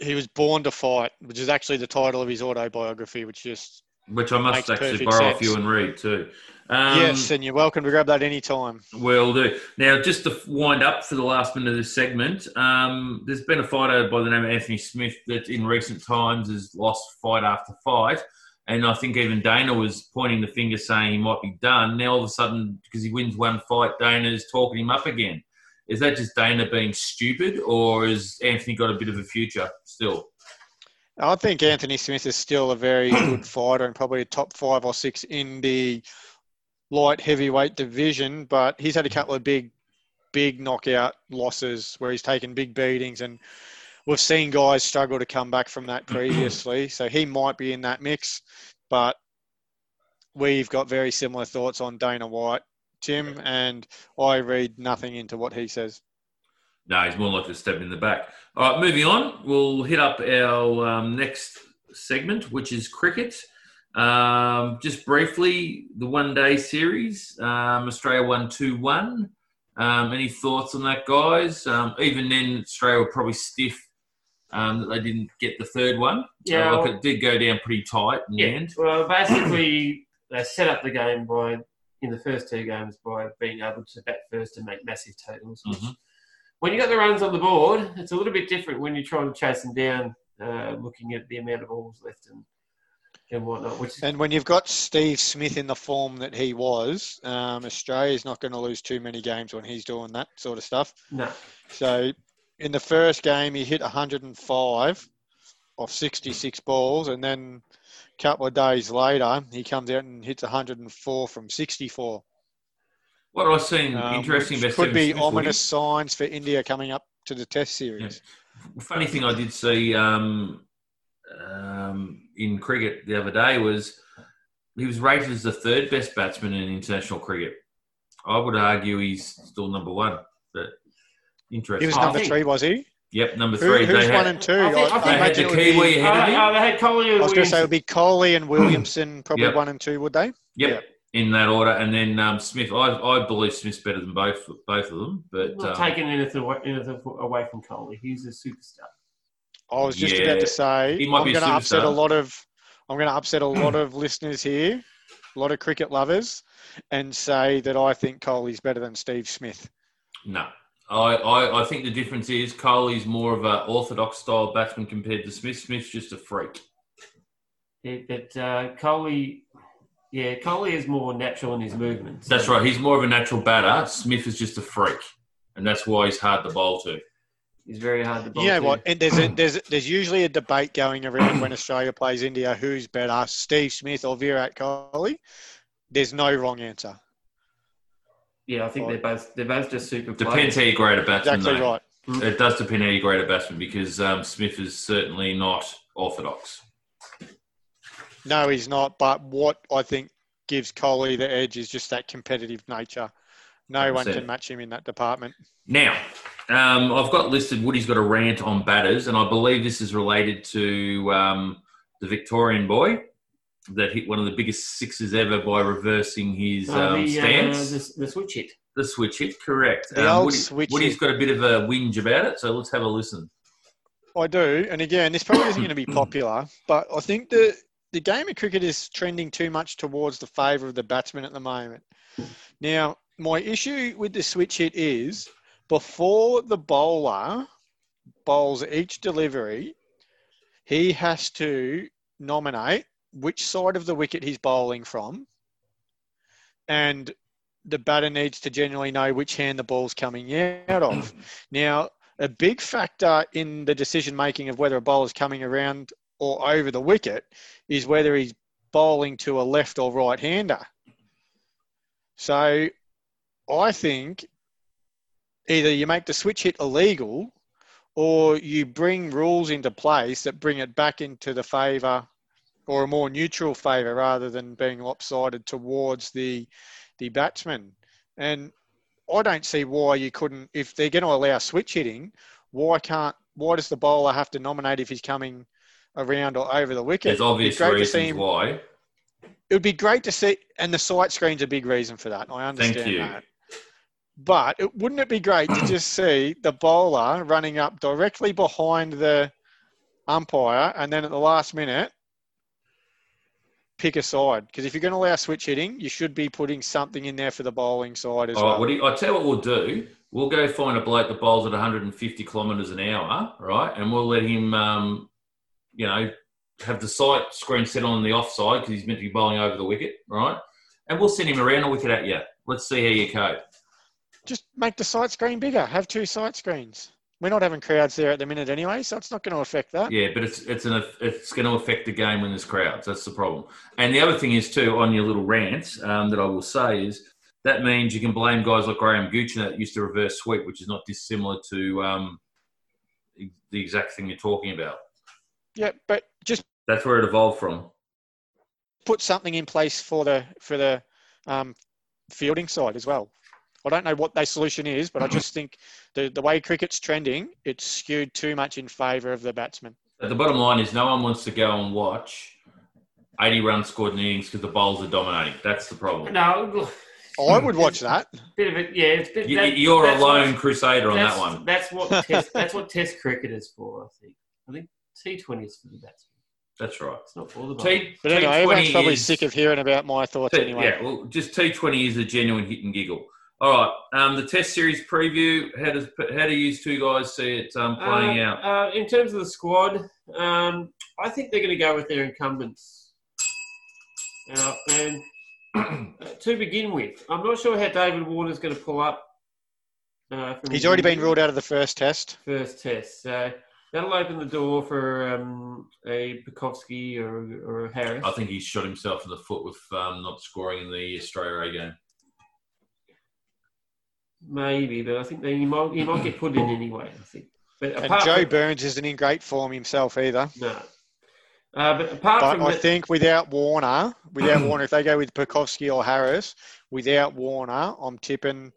he was born to fight, which is actually the title of his autobiography, which just Which I must actually borrow off you and read too. Um, yes, and you're welcome to grab that anytime. Will do. Now, just to wind up for the last minute of this segment, um, there's been a fighter by the name of Anthony Smith that in recent times has lost fight after fight. And I think even Dana was pointing the finger saying he might be done. Now, all of a sudden, because he wins one fight, Dana's talking him up again. Is that just Dana being stupid, or has Anthony got a bit of a future still? I think Anthony Smith is still a very good fighter and probably a top five or six in the light heavyweight division, but he's had a couple of big, big knockout losses where he's taken big beatings, and we've seen guys struggle to come back from that previously. so he might be in that mix, but we've got very similar thoughts on Dana White, Tim, and I read nothing into what he says. No, he's more likely to step in the back. All right, moving on. We'll hit up our um, next segment, which is cricket. Um, just briefly, the one day series, um, Australia won 2 1. Um, any thoughts on that, guys? Um, even then, Australia were probably stiff um, that they didn't get the third one. Yeah, Uh, like well- it did go down pretty tight in the end. Well, basically, they set up the game by in the first two games by being able to bat first and make massive totals. which- Mhm. When you got the runs on the board, it's a little bit different when you're trying to chase them down, uh, looking at the amount of balls left and and whatnot. Which is, And when you've got Steve Smith in the form that he was, um, Australia's not going to lose too many games when he's doing that sort of stuff. no, So in the first game, he hit 105 off 66 balls, and then a couple of days later, he comes out and hits 104 from 64. What I've seen Um, interesting which about could Stephen be Smith, ominous signs for India coming up to the Test series. Funny thing, I did see um, um, in cricket the other day was he was rated as the third best batsman in international cricket. I would argue he's still number one, but interesting. He interesting. was Oh, I number think- three, was he? Yep, number Who, three. who's they one had, and two? I think- I I, think- they had the it would be- Kiwi ahead of Uh, him. uh, they had Kohli I and was going to say it would be Kohli and Williamson, probably Yep. one and two, would they? Yep, Yep. in that order, and then um, Smith. I, I believe Smith's better than both both of them, but not um, taking anything away, anything away from Kohli. He's a superstar. I was just Yeah, about to say he might I'm going to upset a lot of I'm going to upset a lot of listeners here, a lot of cricket lovers, and say that I think Kohli's better than Steve Smith. no. I, I, I think the difference is Kohli's more of an orthodox style batsman compared to Smith. Smith's just a freak. Yeah, but uh, Kohli, yeah, Kohli is more natural in his movements. That's right. He's more of a natural batter. Smith is just a freak, and that's why he's hard to bowl to. He's very hard to bowl. You know to. what? And there's a, there's there's usually a debate going around when Australia plays India who's better, Steve Smith or Virat Kohli. There's no wrong answer. Yeah, I think they're both they're both just super. Depends players. how you grade a batsman. Exactly though. right. It does depend how you grade a batsman because um, Smith is certainly not orthodox. No, he's not. But what I think gives Kohli the edge is just that competitive nature. No one 100%. can match him in that department. Now, um, I've got listed Woody's got a rant on batters, and I believe this is related to um, the Victorian boy that hit one of the biggest sixes ever by reversing his Uh, um, the, uh, stance. the, the switch hit. the switch hit, correct. The Um, old Woody, switch Woody's hit. got a bit of a whinge about it, so let's have a listen. I do, and again, this probably isn't going to be popular, but I think the the game of cricket is trending too much towards the favour of the batsman at the moment. Now, my issue with the switch hit is before the bowler bowls each delivery, he has to nominate which side of the wicket he's bowling from, and the batter needs to generally know which hand the ball's coming out of. Now, a big factor in the decision making of whether a bowler's coming around or over the wicket is whether he's bowling to a left or right hander. So I think either you make the switch hit illegal or you bring rules into place that bring it back into the favour or a more neutral favour rather than being lopsided towards the the batsman. And I don't see why you couldn't, if they're going to allow switch hitting, why can't, why does the bowler have to nominate if he's coming around or over the wicket? There's obvious It'd be great to see reasons why. It would be great to see, and the sight screen's a big reason for that. I understand you. that. But it, wouldn't it be great to just see the bowler running up directly behind the umpire and then at the last minute pick a side? Because if you're going to allow switch hitting, you should be putting something in there for the bowling side as All right, well. Woody, I'll tell you what we'll do. We'll go find a bloke that bowls at 150 kilometres an hour, right? And we'll let him, um, you know, have the sight screen set on the offside because he's meant to be bowling over the wicket, right? And we'll send him around a wicket at you. Let's see how you cope. Just make the sight screen bigger. Have two sight screens. We're not having crowds there at the minute anyway, so it's not going to affect that. Yeah, but it's it's an it's going to affect the game when there's crowds. That's the problem. And the other thing is too on your little rant um, that I will say is that means you can blame guys like Graham Gooch that used to reverse sweep, which is not dissimilar to um, the exact thing you're talking about. Yeah, but just That's where it evolved from. put something in place for the for the um, fielding side as well. I don't know what their solution is, but I just think the the way cricket's trending, it's skewed too much in favour of the batsman. The bottom line is no one wants to go and watch 80 runs scored in innings because the bowls are dominating. That's the problem. No, I would watch that. bit of it. Yeah, it's bit, You, that- you're a lone what- crusader on that one. That's what test, that's what Test cricket is for. I think. I think T20 is for the batsman. That's right. It's not for the bowler. T, But anyway, everyone's probably is- sick of hearing about my thoughts T- anyway. Yeah, well, just T20 is a genuine hit and giggle. All right, um, the Test series preview. How does how do you two guys see it um, playing Uh, out? Uh, in terms of the squad, um, I think they're going to go with their incumbents. Uh, and to begin with, I'm not sure how David Warner's going to pull up. Uh, He's already been ruled out of the first test. first test. So that'll open the door for um, a Pucovski or, or a Harris. I think he shot himself in the foot with um, not scoring in the Australia game. Maybe, but I think he might he might get put in anyway. I think. But And Joe from, Burns isn't in great form himself either. no. Uh, but apart But from I that, think without Warner, without Warner, if they go with Pucovski or Harris, without Warner, I'm tipping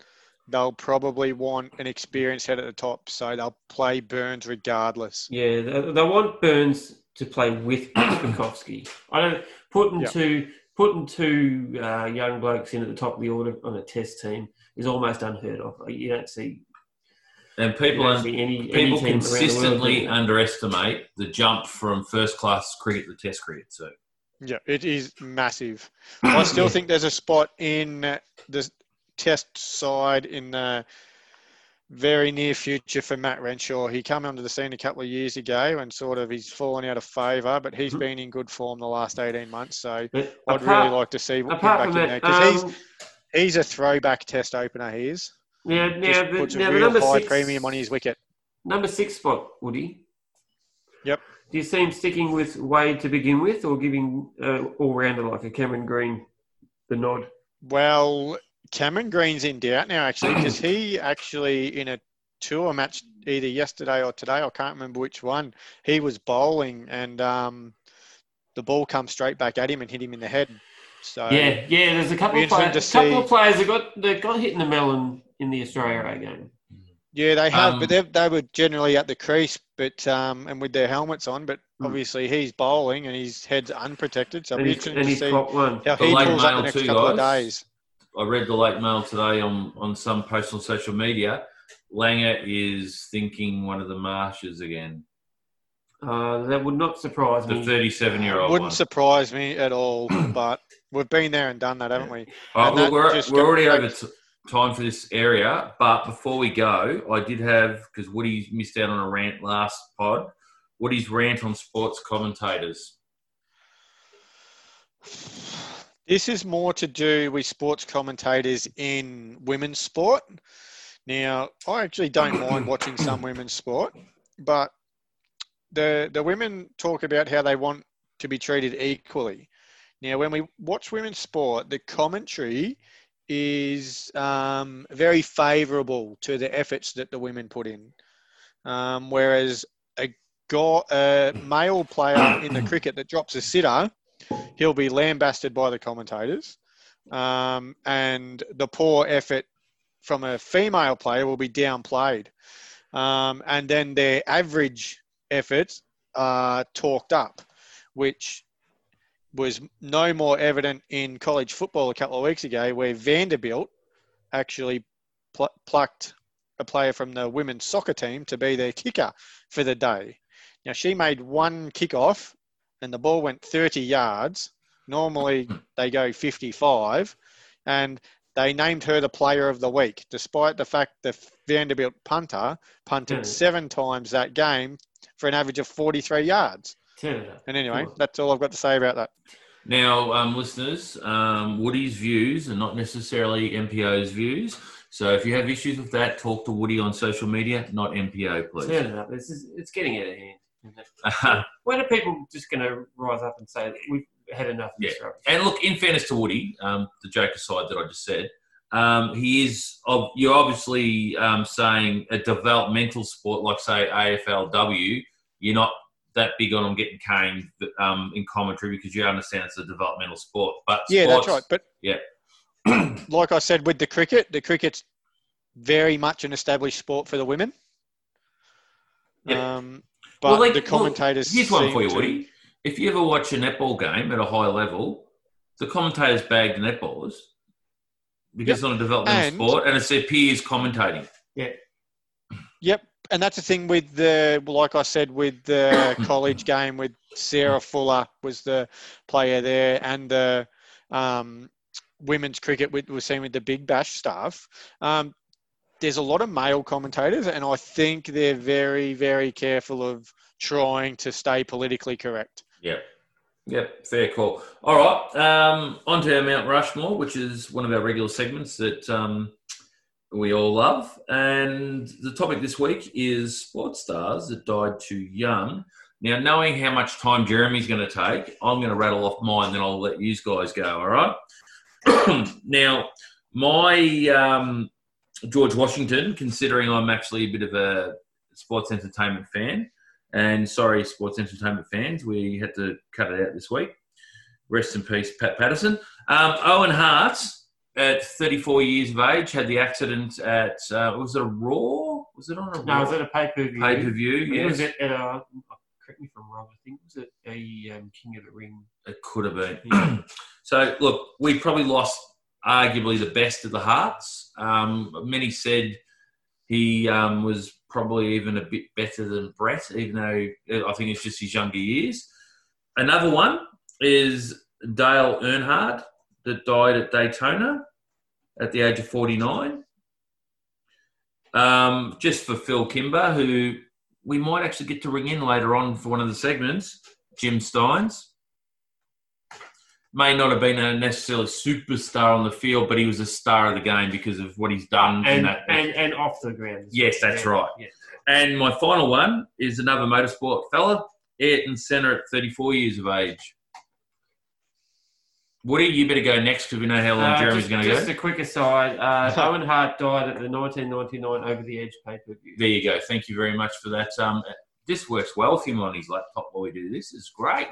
they'll probably want an experienced head at the top, so they'll play Burns regardless. yeah, they, they want Burns to play with Pucovski. I don't putting Yeah. two putting two uh, young blokes in at the top of the order on a test team is almost unheard of. You don't see, And people un- see any, any people team around the world consistently underestimate the jump from first class cricket to test cricket. So Yeah, it is massive. I still think there's a spot in uh, the test side in the very near future for Matt Renshaw. He came onto the scene a couple of years ago and sort of he's fallen out of favour, but he's been in good form the last 18 months. So But I'd apart- really like to see him apart back in there because um, he's he's a throwback test opener. He is. now, Just now, the, puts a now the real number high six, premium on his wicket. number six spot, Woody. Yep. Do you see him sticking with Wade to begin with, or giving uh, all rounder like a Cameron Green the nod? Well, Cameron Green's in doubt now, actually, because he actually in a tour match either yesterday or today, I can't remember which one. He was bowling and um, the ball comes straight back at him and hit him in the head. So Yeah, yeah. There's a couple of players. interesting couple of players that got that got hit in the melon in the Australia A game. yeah, they have, Um, but they they were generally at the crease, but um, and with their helmets on. But Hmm. obviously he's bowling and his head's unprotected, so it'll and he's, interesting and to he's see one. how The he late pulls up mail the next too, couple of days. I read the late mail today on, on some post on social media. Langer is thinking one of the marshes again. Uh, that would not surprise The me. 37 year old Wouldn't one. surprise me at all, but we've been there and done that, haven't we? All right, And look, that we're, we're already over t- time for this area, but before we go, I did have because Woody missed out on a rant last pod. Woody's rant on sports commentators. This is more to do with sports commentators in women's sport. Now, I actually don't mind watching some women's sport, but the the women talk about how they want to be treated equally. Now, when we watch women's sport, the commentary is um, very favourable to the efforts that the women put in, um, whereas a, go- a male player in the cricket that drops a sitter he'll be lambasted by the commentators, um, and the poor effort from a female player will be downplayed, um, and then their average efforts are talked up, which was no more evident in college football a couple of weeks ago, where Vanderbilt actually pl- plucked a player from the women's soccer team to be their kicker for the day. Now she made one kickoff and the ball went 30 yards. Normally they go 55, and they named her the player of the week, despite the fact the Vanderbilt punter punted Hmm. seven times that game for an average of 43 yards. Turn it up. And anyway, Cool. that's all I've got to say about that. Now, um, listeners, um, Woody's views are not necessarily MPO's views. So if you have issues with that, talk to Woody on social media, not MPO, please. Turn it up. This is it's getting out of hand. When are people just going to rise up and say we've had enough of this? And look, in fairness to Woody, um, the joke aside that I just said, um, he is. ob- You're obviously um, saying a developmental sport like, say, AFLW. You're not that big on them getting caned um, in commentary because you understand it's a developmental sport. But Yeah, that's right. But Yeah. like I said with the cricket, the cricket's very much an established sport for the women. Yep. Um, but Well, like, the look, commentators. here's one for you, to- Woody. If you ever watch a netball game at a high level, the commentators bag the netballers because it's not a developmental And- sport, and it's their peers commentating. Yeah. Yep, and that's the thing with the like I said with the college game with Sarah Fuller was the player there, and the um, women's cricket with, we're seeing with the Big Bash stuff. Um, there's a lot of male commentators, and I think they're very, very careful of trying to stay politically correct. Yep. Yep, fair call. All right, um, on to our Mount Rushmore, which is one of our regular segments that um, we all love. And the topic this week is sports stars that died too young. Now, knowing how much time Jeremy's going to take, I'm going to rattle off mine, then I'll let you guys go, all right? now, my um, George Washington, considering I'm actually a bit of a sports entertainment fan, And sorry, sports entertainment fans, we had to cut it out this week. Rest in peace, Pat Patterson. Um, Owen Hart, at 34 years of age, had the accident at uh, was it a Raw? Was it on a Raw? No, was it a pay per view? pay per view? It was Yes, at, a, correct me if I'm wrong, I think was it a um, King of the Ring. it could have been. Yeah. So, look, we probably lost arguably the best of the Harts. Um, many said he um, was probably even a bit better than Bret, even though uh, I think it's just his younger years. Another one is Dale Earnhardt that died at Daytona at the age of 49. Um, just for Phil Kimber, who we might actually get to ring in later on for one of the segments, Jim Stynes may not have been a necessarily superstar on the field, but he was a star of the game because of what he's done. in And, that. and, and off the ground. Yes, that's right. yeah. And my final one is another motorsport fella, Ayrton Senna at 34 years of age. Woody, you better go next because we know how long Uh, Jeremy's going to go. just a quick aside. Uh, Owen Hart died at the 1999 Over the Edge pay per view. There you go. Thank you very much for that. Um, this works well for him on his laptop while we do this. It's great.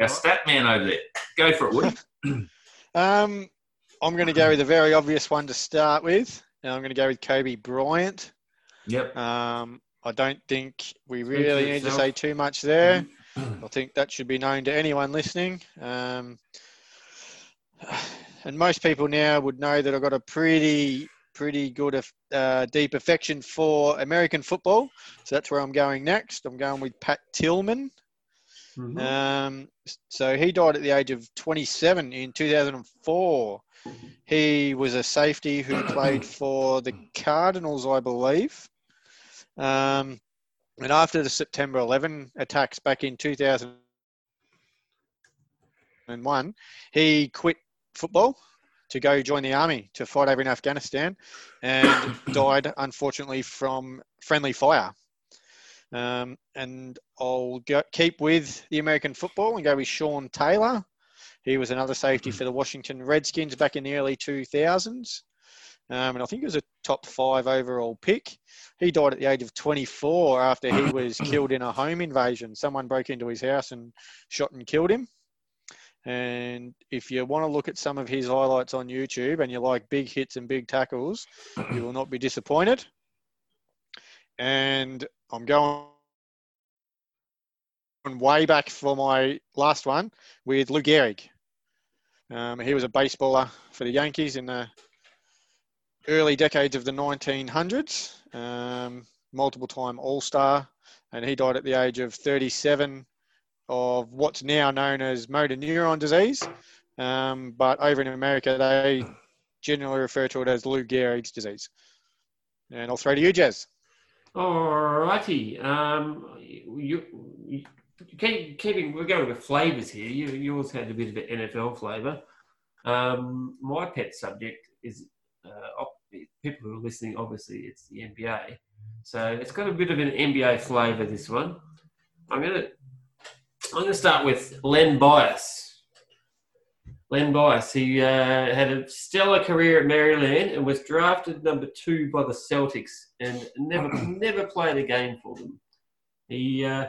Our stat man over there. Go for it, Woody. Um, I'm going to go with a very obvious one to start with. And I'm going to go with Kobe Bryant. Yep. Um, I don't think we really need to say too much there. I think that should be known to anyone listening. Um, and most people now would know that I've got a pretty, pretty good, uh, deep affection for American football. So that's where I'm going next. I'm going with Pat Tillman. Mhm. Um, so he died at the age of 27 in 2004. He was a safety who played for the Cardinals, I believe. Um, and after the September 11 attacks back in 2001, he quit football to go join the army to fight over in Afghanistan and died, unfortunately, from friendly fire. Um, and I'll go, keep with the American football and go with Sean Taylor. He was another safety for the Washington Redskins back in the early 2000s. Um, and I think he was a top five overall pick. He died at the age of 24 after he was killed in a home invasion. Someone broke into his house and shot and killed him. And if you want to look at some of his highlights on YouTube and you like big hits and big tackles, you will not be disappointed. And I'm going way back for my last one with Lou Gehrig. Um, he was a baseballer for the Yankees in the early decades of the 1900s, um, multiple time All Star, and he died at the age of 37 of what's now known as motor neuron disease. Um, but over in America, they generally refer to it as Lou Gehrig's disease. And I'll throw to you, Jez. Alrighty. Um, you, you keep, keeping, we're going with flavours here. You, yours had a bit of an NFL flavour. Um, my pet subject is uh, people who are listening. Obviously, it's the NBA. So it's got a bit of an NBA flavour. This one. I'm gonna I'm gonna start with Len Bias. Len Bias. He uh, had a stellar career at Maryland and was drafted number two by the Celtics and never never played a game for them. He uh,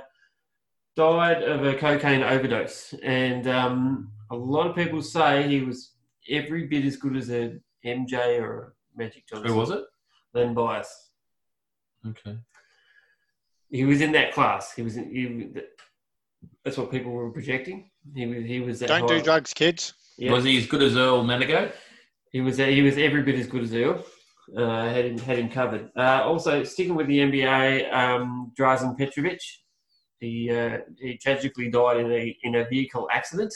died of a cocaine overdose, and um, a lot of people say he was every bit as good as a MJ or a Magic Johnson. Who was it? Len Bias. Okay. He was in that class. He was. In, he, that's what people were projecting. He was. He was. That Don't do drugs, kids. Yeah. Was he as good as Earl Manigault? He was he was every bit as good as Earl. Uh, had him had him covered. Uh, also, sticking with the NBA, um, Drazen Petrovic. He uh, he tragically died in a in a vehicle accident.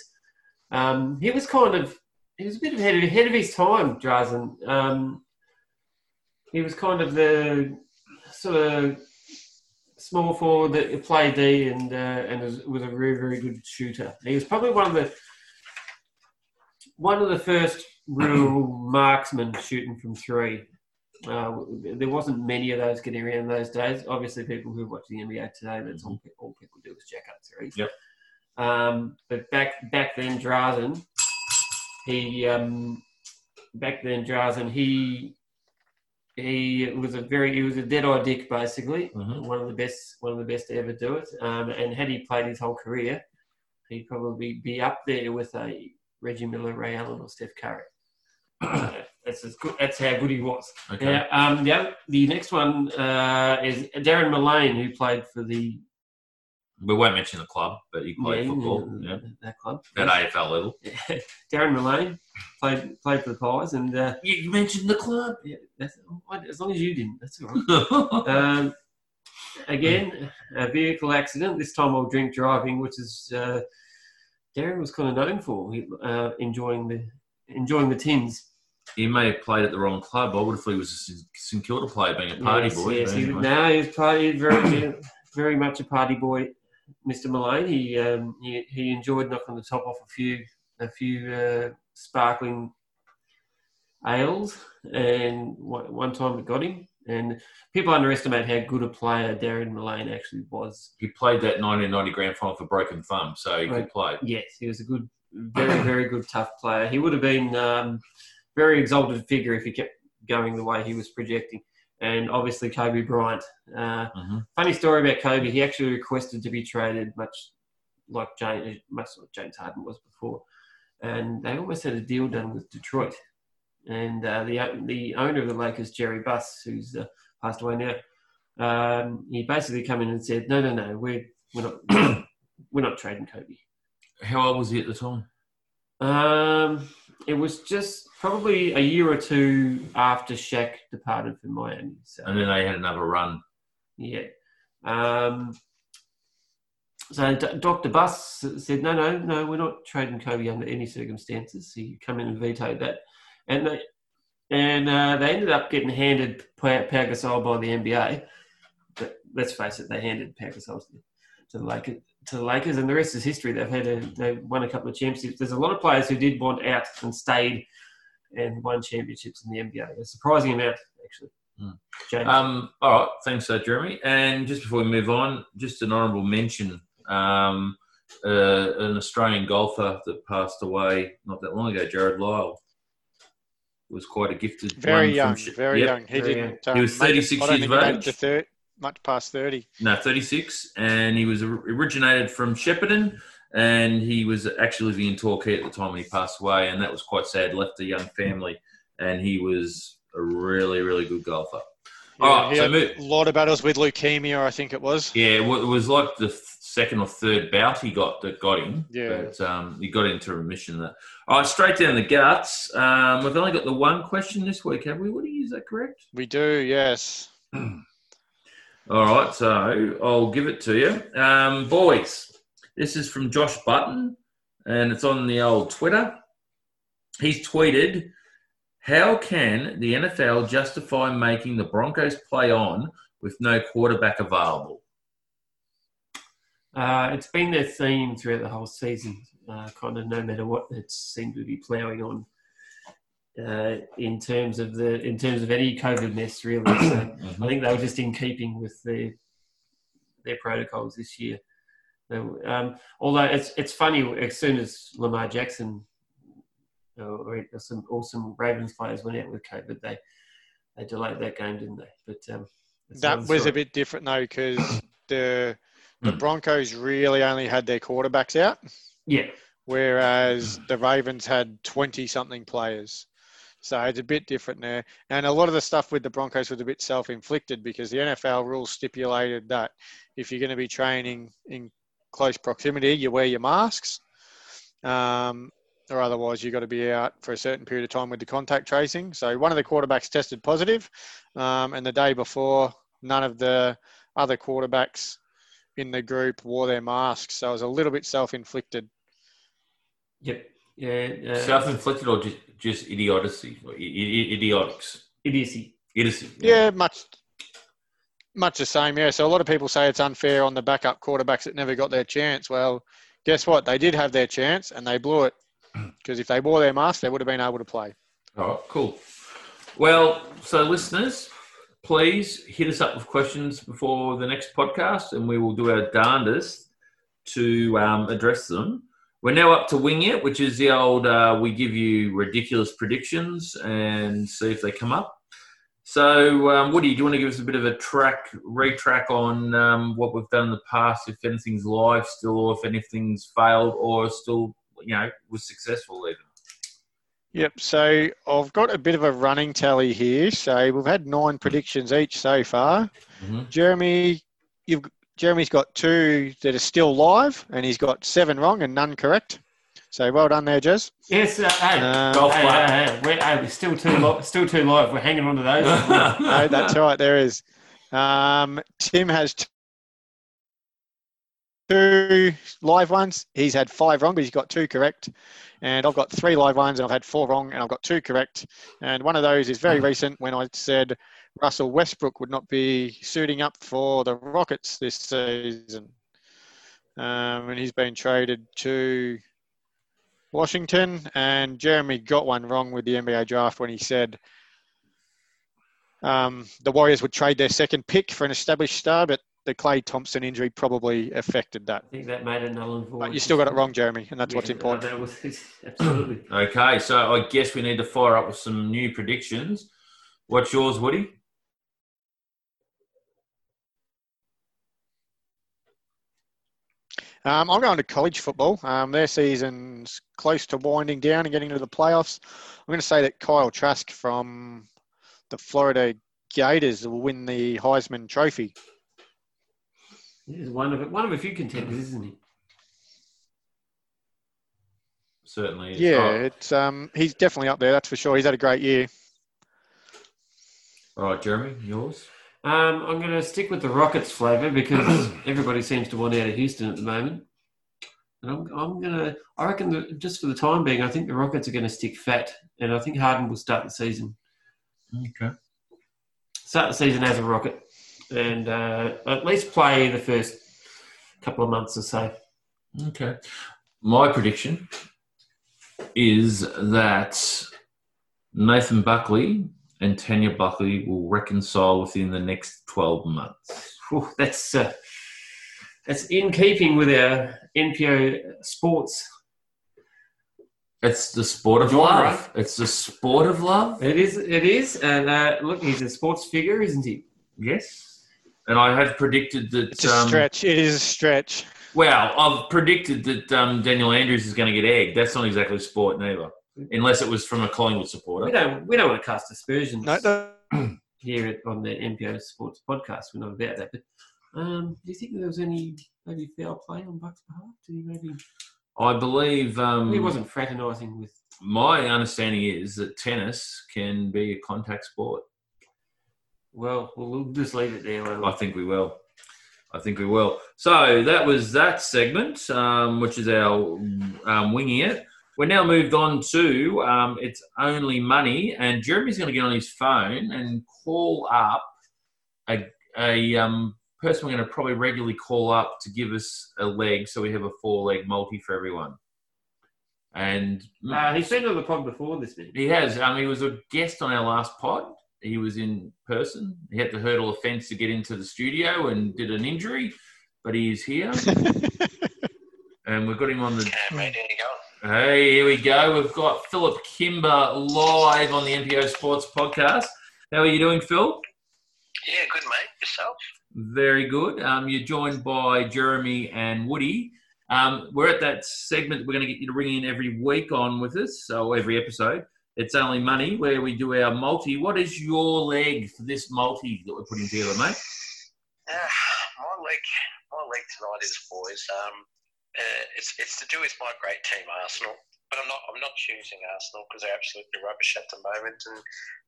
Um, he was kind of he was a bit ahead of, ahead of his time, Drazen. Um, he was kind of the sort of small forward that played D and uh, and was, was a very very good shooter. He was probably one of the one of the first real marksmen shooting from three. Uh, there wasn't many of those getting around those days. Obviously, people who watch the NBA today, that's all, all people do is jack up threes. Yep. Um, but back back then, Drazen, he um, back then Drazen, he he was a very he was a dead eye dick basically. Mhm. One of the best one of the best to ever do it. Um, and had he played his whole career, he'd probably be up there with a Reggie Miller, Ray Allen, or Steph Curry. That's as good. That's how good he was. Okay. Yeah. Um. The oth- the next one uh, is Darren Millane, who played for the We won't mention the club, but he played yeah, football yeah, yeah, that club. at AFL level. Darren Millane played played for the Pies, and uh, You mentioned the club. yeah, that's, as long as you didn't, that's all right. Um, again, a vehicle accident. This time while drink driving, which is uh, Darren was kind of known for uh, enjoying the enjoying the tins. he may have played at the wrong club. I would have thought he was a St Kilda player, being a party yes, boy. Yes, but he, anyway. no, he was party very very much a party boy. Mr. Malone, he um, he, he enjoyed knocking the top off a few a few uh, sparkling ales, and one one time it got him. And people underestimate how good a player Darren Millane actually was. He played that 1990 grand final for broken thumb, so he Right. could play. Yes, he was a good, very, very good tough player. He would have been um, very exalted figure if he kept going the way he was projecting. And obviously Kobe Bryant. Uh, hmm funny story about Kobe. He actually requested to be traded, much like James, much like James Harden was before. And they almost had a deal done with Detroit. And uh, the the owner of the Lakers, Jerry Buss, who's uh, passed away now, um, he basically come in and said, "No, no, no, we're we're not we're not trading Kobe." How old was he at the time? Um, it was just probably a year or two after Shaq departed from Miami. So And then they had another run. yeah. Um, so D- Dr. Buss said, no, no, no, we're not trading Kobe under any circumstances. So He come in and vetoed that, and they and uh, they ended up getting handed Pau Gasol by the NBA. But let's face it, they handed Pau Gasol to, to the Lakers. To the Lakers, and the rest is history. They've had a, they've won a couple of championships. There's a lot of players who did want out and stayed and won championships in the NBA. A surprising amount, actually. James. Um, all right, thanks, uh, Jeremy. And just before we move on, just an honourable mention. Um, uh, an Australian golfer that passed away not that long ago, Jarrod Lyle, was quite a gifted. Very one from young, very Yep. young. He Very didn't. He was um, 36 I years of age. much past thirty. No, 36, and he was originated from Shepparton, and he was actually living in Torquay at the time when he passed away, and that was quite sad. Left a young family, and he was a really, really good golfer. All right, so a lot of battles with leukemia, I think it was. Yeah, it was like the th- second or third bout he got that got him. Yeah. But um, he got into remission. That. All right, straight down the guts. Um, we've only got the one question this week, have we, Woody? Is that correct? We do, yes. All right, so I'll give it to you. Um, boys, this is from Josh Button, and it's on the old Twitter. He's tweeted, How can the NFL justify making the Broncos play on with no quarterback available? Uh, it's been their theme throughout the whole season, uh, kind of no matter what it seemed to be ploughing on. Uh, in terms of the in terms of any COVID mess, really, so I think they were just in keeping with their their protocols this year. So, um, although it's it's funny, as soon as Lamar Jackson uh, or some awesome Ravens players went out with COVID, they they delayed that game, didn't they? But um, That another was a bit different though, because the the Hmm. Broncos really only had their quarterbacks out, yeah. whereas the Ravens had twenty something players. So it's a bit different there. And a lot of the stuff with the Broncos was a bit self inflicted because the NFL rules stipulated that if you're going to be training in close proximity, you wear your masks. Um, or otherwise, you've got to be out for a certain period of time with the contact tracing. So one of the quarterbacks tested positive, um, and the day before, none of the other quarterbacks in the group wore their masks. So it was a little bit self inflicted. Yep. Yeah. Uh, Self-inflicted or just, just idiocy, or i- i- idiotics, idiocy. idiocy. Yeah, much much the same. Yeah. So a lot of people say it's unfair on the backup quarterbacks that never got their chance. Well, guess what? They did have their chance and they blew it because if they wore their mask, they would have been able to play. All right, cool. Well, so listeners, please hit us up with questions before the next podcast, and we will do our darndest to um, address them. We're now up to Wing It, which is the old uh, we give you ridiculous predictions and see if they come up. So, um, Woody, do you want to give us a bit of a track, retrack on um, what we've done in the past, if anything's live still, or if anything's failed, or still, you know, was successful even? Yep. So I've got a bit of a running tally here. So we've had nine predictions each so far. Mhm. Jeremy, you've Jeremy's got two that are still live, and he's got seven wrong and none correct. So well done there, Jez. Yes, uh, hey, Um, Golf hey, hey, hey, we're, hey, we're still too li- still too live. We're hanging on to those. no, that's right. There is. Um, Tim has t- two live ones. He's had five wrong, but he's got two correct. And I've got three live ones, and I've had four wrong, and I've got two correct. And one of those is very recent when I said Russell Westbrook would not be suiting up for the Rockets this season. Um, and he's been traded to Washington. And Jeremy got one wrong with the NBA draft when he said um, the Warriors would trade their second pick for an established star, but the Klay Thompson injury probably affected that. I think that made it null and void. But you still got it wrong, Jeremy, and that's what's Yeah, important. That was absolutely. Okay, so I guess we need to fire up with some new predictions. What's yours, Woody? Um, I'm going to college football. Um, their season's close to winding down and getting to the playoffs. I'm going to say that Kyle Trask from the Florida Gators will win the Heisman Trophy. He's one of one of a few contenders, isn't he? Certainly. Yeah, Oh, it's um, he's definitely up there. That's for sure. He's had a great year. all right, Jeremy, yours. Um, I'm going to stick with the Rockets flavour because everybody seems to want out of Houston at the moment. And I'm, I'm going to, I reckon, that just for the time being, I think the Rockets are going to stick fat, and I think Harden will start the season. Okay. Start the season as a Rocket, and uh, at least play the first couple of months or so. Okay. My prediction is that Nathan Buckley and Tania Buckley will reconcile within the next 12 months. Whew, that's uh, that's in keeping with our NPO sports. It's the sport of Genre. love. It's the sport of love. It is, it is, and uh, look, he's a sports figure, isn't he? Yes. And I have predicted that. It's a um, stretch. It is a stretch. Well, I've predicted that um, Daniel Andrews is going to get egged. That's not exactly sport, neither. Unless it was from a Collingwood supporter. We supporter. don't we don't want to cast aspersions No, no, here at, on the NPO Sports podcast. We're not about that. But um, do you think there was any maybe foul play on Buck's behalf? Did he maybe? I believe um, he wasn't fraternising with. my understanding is that tennis can be a contact sport. Well, we'll just leave it there. we? I think we will. I think we will. So that was that segment, um, which is our um, winging it. We're now moved on to um, it's only money, and Jeremy's going to get on his phone and call up a, a um, person we're going to probably regularly call up to give us a leg, so we have a four leg multi for everyone. And Uh, he's been on the pod before this minute. he has. Um, he was a guest on our last pod. He was in person. He had to hurdle a fence to get into the studio and did an injury, but he is here. and we've got him on the. Okay, mate, there you go. Hey, here we go. We've got Philip Kimber live on the NPO Sports Podcast. How are you doing, Phil? Yeah, good, mate. Yourself? Very good. Um, you're joined by Jeremy and Woody. Um, we're at that segment we're going to get you to ring in every week on with us, so every episode. It's only money where we do our multi. What is your leg for this multi that we're putting together, mate? Uh, my leg, my leg tonight is, boys. Um, uh, it's it's to do with my great team, Arsenal. But I'm not I'm not choosing Arsenal because they're absolutely rubbish at the moment, and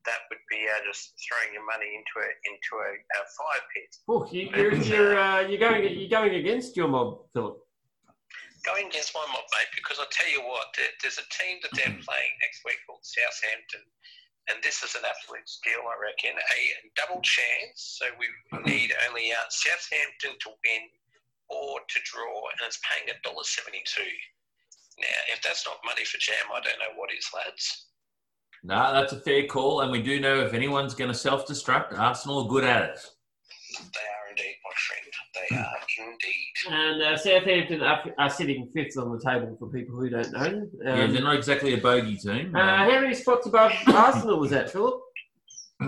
that would be uh, just throwing your money into a into a, a fire pit. Oh, you, you're you're uh, you're going you're going against your mob, Philip. Going against my mob, mate, because I'll tell you what, there, there's a team that they're playing next week called Southampton, and this is an absolute skill, I reckon. A double chance, so we need only uh, Southampton to win or to draw, and it's paying $1.72. Now, if that's not money for jam, I don't know what is, lads. No, that's a fair call, and we do know if anyone's going to self-destruct, Arsenal are good at it. They are indeed, my friend. They are indeed. And uh, Southampton are, are sitting fifth on the table for people who don't know. Um, yeah, they're not exactly a bogey team. uh, how many spots above Arsenal was that, Philip? Uh,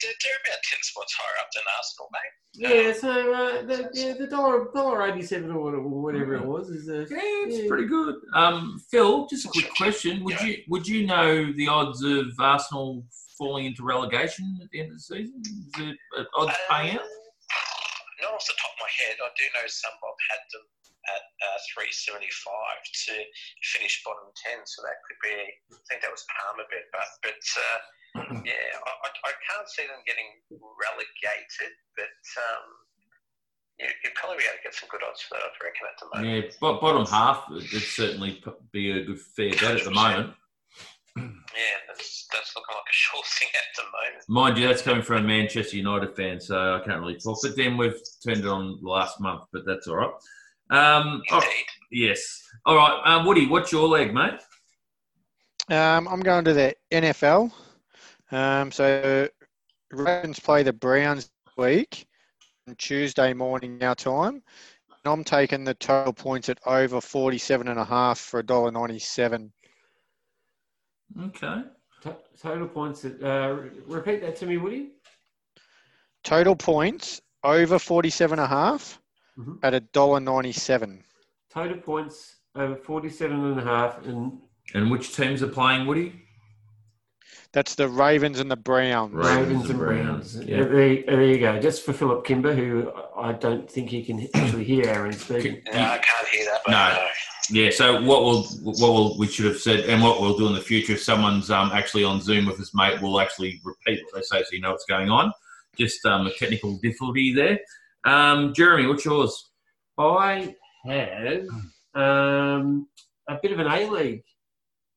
they're, they're about ten spots higher up than Arsenal, mate. Yeah, so uh, the, yeah, the dollar dollar eighty seven or whatever, whatever it was is uh, Yeah, it's Yeah. pretty good. Um, Phil, just a quick question: Would Yeah. you would you know the odds of Arsenal falling into relegation at the end of the season? Is it uh, odds paying out? Not off the top of my head, I do know some Bob had them at uh, 375 to finish bottom 10, so that could be, I think that was PalmerBet, but, but uh, yeah, I, I, can't see them getting relegated, but um, you, you'd probably be able to get some good odds for that, I reckon, at the moment. Yeah, but bottom half it'd certainly be a good fair bet at the moment. Yeah, that's, that's looking like a sure thing at the moment. Mind you, that's coming from a Manchester United fan, so I can't really talk. But then we've turned it on last month, but that's all right. Um, oh, yes. All right, um, Woody, what's your leg, mate? Um, I'm going to the NFL. Um, so Ravens play the Browns week on Tuesday morning our time. And I'm taking the total points at over 47 and a half for $1.97. Okay. to- total points. Uh, repeat that to me, Woody. Total points over 47 and a half Mhm. at $1.97. Total points over 47 and a half and And which teams are playing, Woody? That's the Ravens and the Browns. Ravens Ravens and and Browns, Browns. yeah. Yeah. There, there you go. Just for Philip Kimber, who I don't think he can actually hear Aaron speaking. No, I can't hear that, but No. Yeah. So what we'll what we'll, we should have said, and what we'll do in the future, if someone's um, actually on Zoom with us, mate, we'll actually repeat what they say, so you know what's going on. Just um, a technical difficulty there. Um, Jeremy, what's yours? I have um, a bit of an A League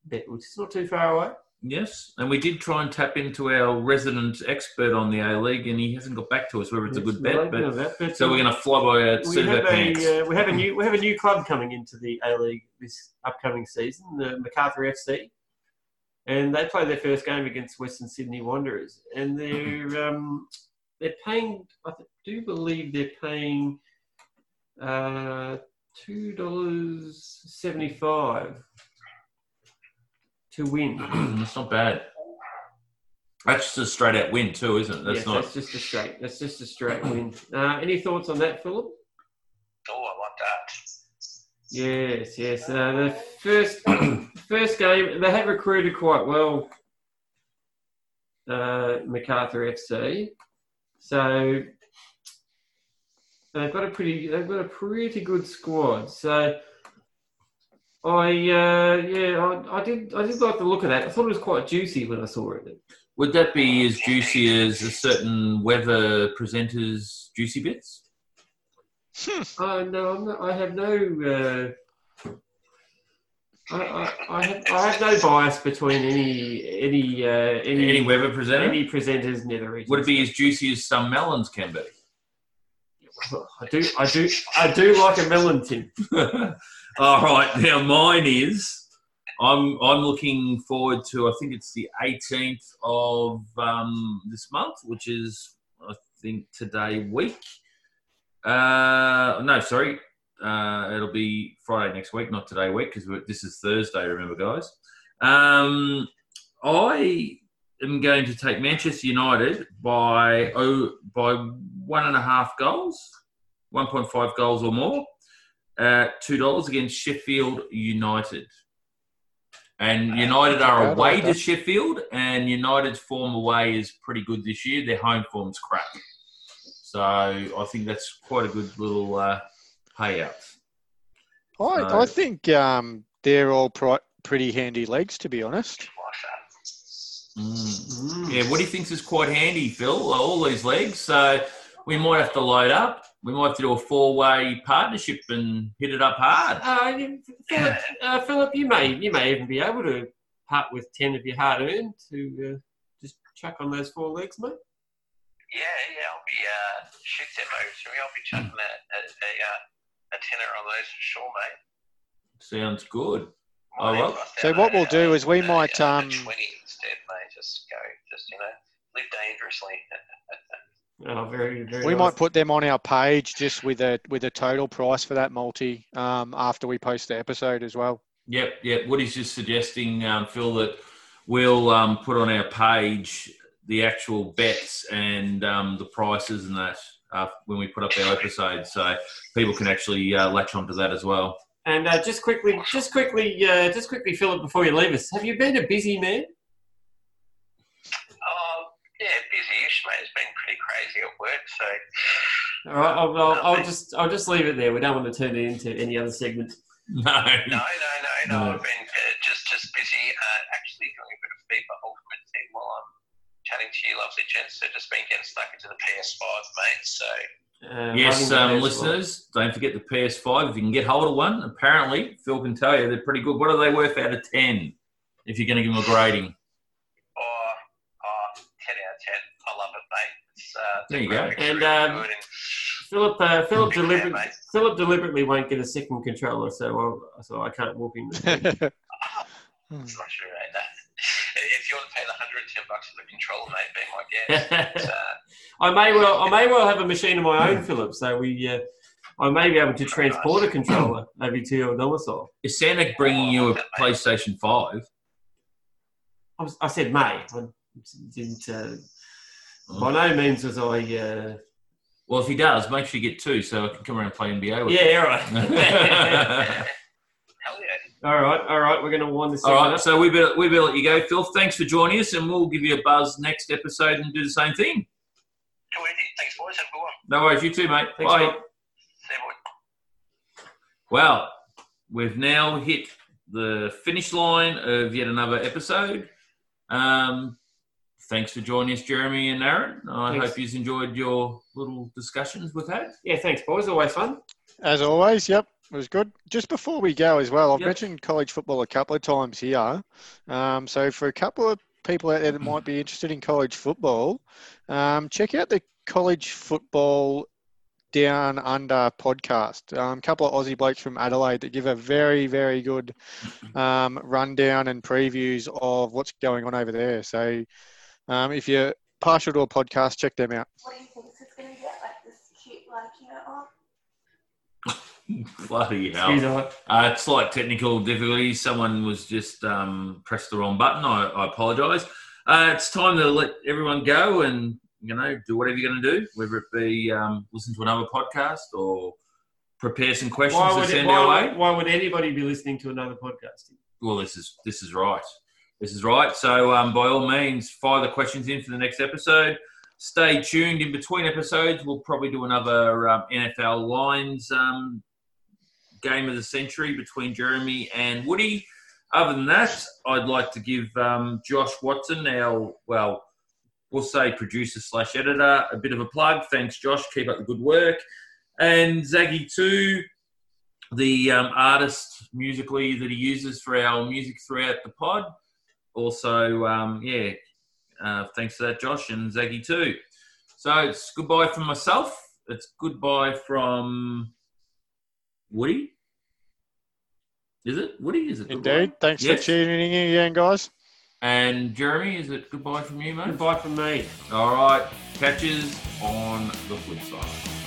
bet, which is not too far away. Yes, and we did try and tap into our resident expert on the A League, and he hasn't got back to us whether it's a good bet. Yes, But, that, but, so we're going to fly by our we have a uh, we have a new we have a new club coming into the A League this upcoming season, the Macarthur FC, and they play their first game against Western Sydney Wanderers, and they're um, they're paying. I do believe they're paying uh, two dollars seventy five to win. That's not bad. That's just a straight out win too, isn't it? That's yes, not. that's just a straight. That's just a straight win. Uh, any thoughts on that, Philip? Oh, I like that. Yes, yes. Uh, the first first game they have recruited quite well. Uh, Macarthur FC, so they've got a pretty they've got a pretty good squad. So I uh, yeah I, I did I did like the look of that. I thought it was quite juicy when I saw it. Would that be as juicy as a certain weather presenter's juicy bits? Oh no, I'm not, I have no. Uh, I, I, I, have, I have no bias between any any uh, any Any weather presenter? any presenters near the. Would it be as juicy as some melons can be? I do, I do, I do like a melon tin. All right, now mine is. I'm I'm looking forward to. I think it's the 18th of um, this month, which is I think today week. Uh, no, sorry, uh, it'll be Friday next week, not today week, because this is Thursday. Remember, guys. Um, I am going to take Manchester United by oh, by one and a half goals, 1.5 goals or more two dollars against Sheffield United. And United are away to. Sheffield, and United's form away is pretty good this year. Their home form's crap, so I think that's quite a good little uh, payout. I, I think um, they're all pri- pretty handy legs, to be honest. Mm. Yeah, what do you think is quite handy, Phil? All these legs, so we might have to load up. We might have to do a four-way partnership and hit it up hard. Uh, Philip, uh, Philip, you may you may even be able to part with ten of your hard earned to uh, just chuck on those four legs, mate. Yeah, yeah, I'll be uh, shoot them over to me. I'll be chucking a, a, a, uh, a tenner on those for sure, mate. Sounds good. Might Oh, well. So what a- we'll do is we a- might, a- a um, twenty instead, mate. Just go, just you know, live dangerously. Oh, very very. We nice. might put them on our page just with a with a total price for that multi um, after we post the episode as well. Yep, yep. Woody's just suggesting, um, Phil, that we'll um, put on our page the actual bets and um, the prices and that uh, when we put up our episode, so people can actually uh, latch onto that as well. And uh, just quickly, just quickly, uh, just quickly, Philip, before you leave us, have you been a busy man? Um, yeah, busy-ish, mate. It's been pretty crazy at work, so All right, I'll, I'll, I'll just, I'll just leave it there. We don't want to turn it into any other segment. No, no, no, no, no. No. I've been uh, just just busy uh, actually doing a bit of FIFA Ultimate Team while I'm chatting to you, lovely gents. So just been getting stuck into the PS5, mate. So Uh, Yes, um, listeners, don't forget the PS5. If you can get hold of one, apparently Phil can tell you they're pretty good. What are they worth out of ten? If you're going to give them a grading, oh, oh, 10 out of 10. I love it, mate. It's, uh, There you go. And, um, and Philip, uh, Philip, Big fan, deliberately, mate. Philip deliberately won't get a second controller, so I'll, so I can't whoop him. it's not true, mate. That, if you want to pay the 110 bucks for the controller, mate, be my guest. It's, uh, I may well, I may well have a machine of my own, Philip. So we, uh, I may be able to transport a controller over to your domicile. is Santa bringing you a PlayStation Five? I, was, I said may. I didn't. Uh, by no means was I. Uh, Well, if he does, make sure you get two, so I can come around and play NBA with yeah, right. hell yeah. all right, all right. We're going to wind this All segment up. so we better, we better let you go, Phil. Thanks for joining us, and we'll give you a buzz next episode and do the same thing. Too easy. Thanks, boys. Have a good one. No worries, you too, mate. Thanks, Bye. Philip. See you. Well, we've now hit the finish line of yet another episode. Um, thanks for joining us, Jeremy and Aaron. I Thanks. hope you've enjoyed your little discussions we've had. Yeah, thanks, boys. Always fun. As always, yep, it was good. Just before we go as well, I've Yep. mentioned college football a couple of times here. Um, so for a couple of people out there that might be interested in college football, um, check out the college football down under podcast. A um, couple of Aussie blokes from Adelaide that give a very, very good um, rundown and previews of what's going on over there. So um, if you're partial to a podcast, check them out. What do you think it's going to get? Like this cute, like, you know, oh, Bloody hell. Uh, slight technical difficulties. Someone was just um, pressed the wrong button. I, I apologise. Uh, it's time to let everyone go and you know do whatever you're going to do, whether it be um, listen to another podcast or prepare some questions Why to would, send why, our way. why would anybody be listening to another podcast? Well, this is this is right. This is right. So um, by all means, fire the questions in for the next episode. Stay tuned. In between episodes, we'll probably do another um, NFL lines um, game of the century between Jeremy and Woody. Other than that, I'd like to give um, Josh Watson, our well, we'll say producer slash editor, a bit of a plug. Thanks, Josh. Keep up the good work. And Zaggy too, the um, artist musically that he uses for our music throughout the pod. Also, um, yeah, uh, thanks for that, Josh and Zaggy too. So it's goodbye from myself. It's goodbye from Woody. Is it Woody? Is it goodbye? Indeed. Thanks Yes. for tuning in again, guys. And Jeremy, is it goodbye from you, mate? Goodbye from me. All right, catches on the flip side.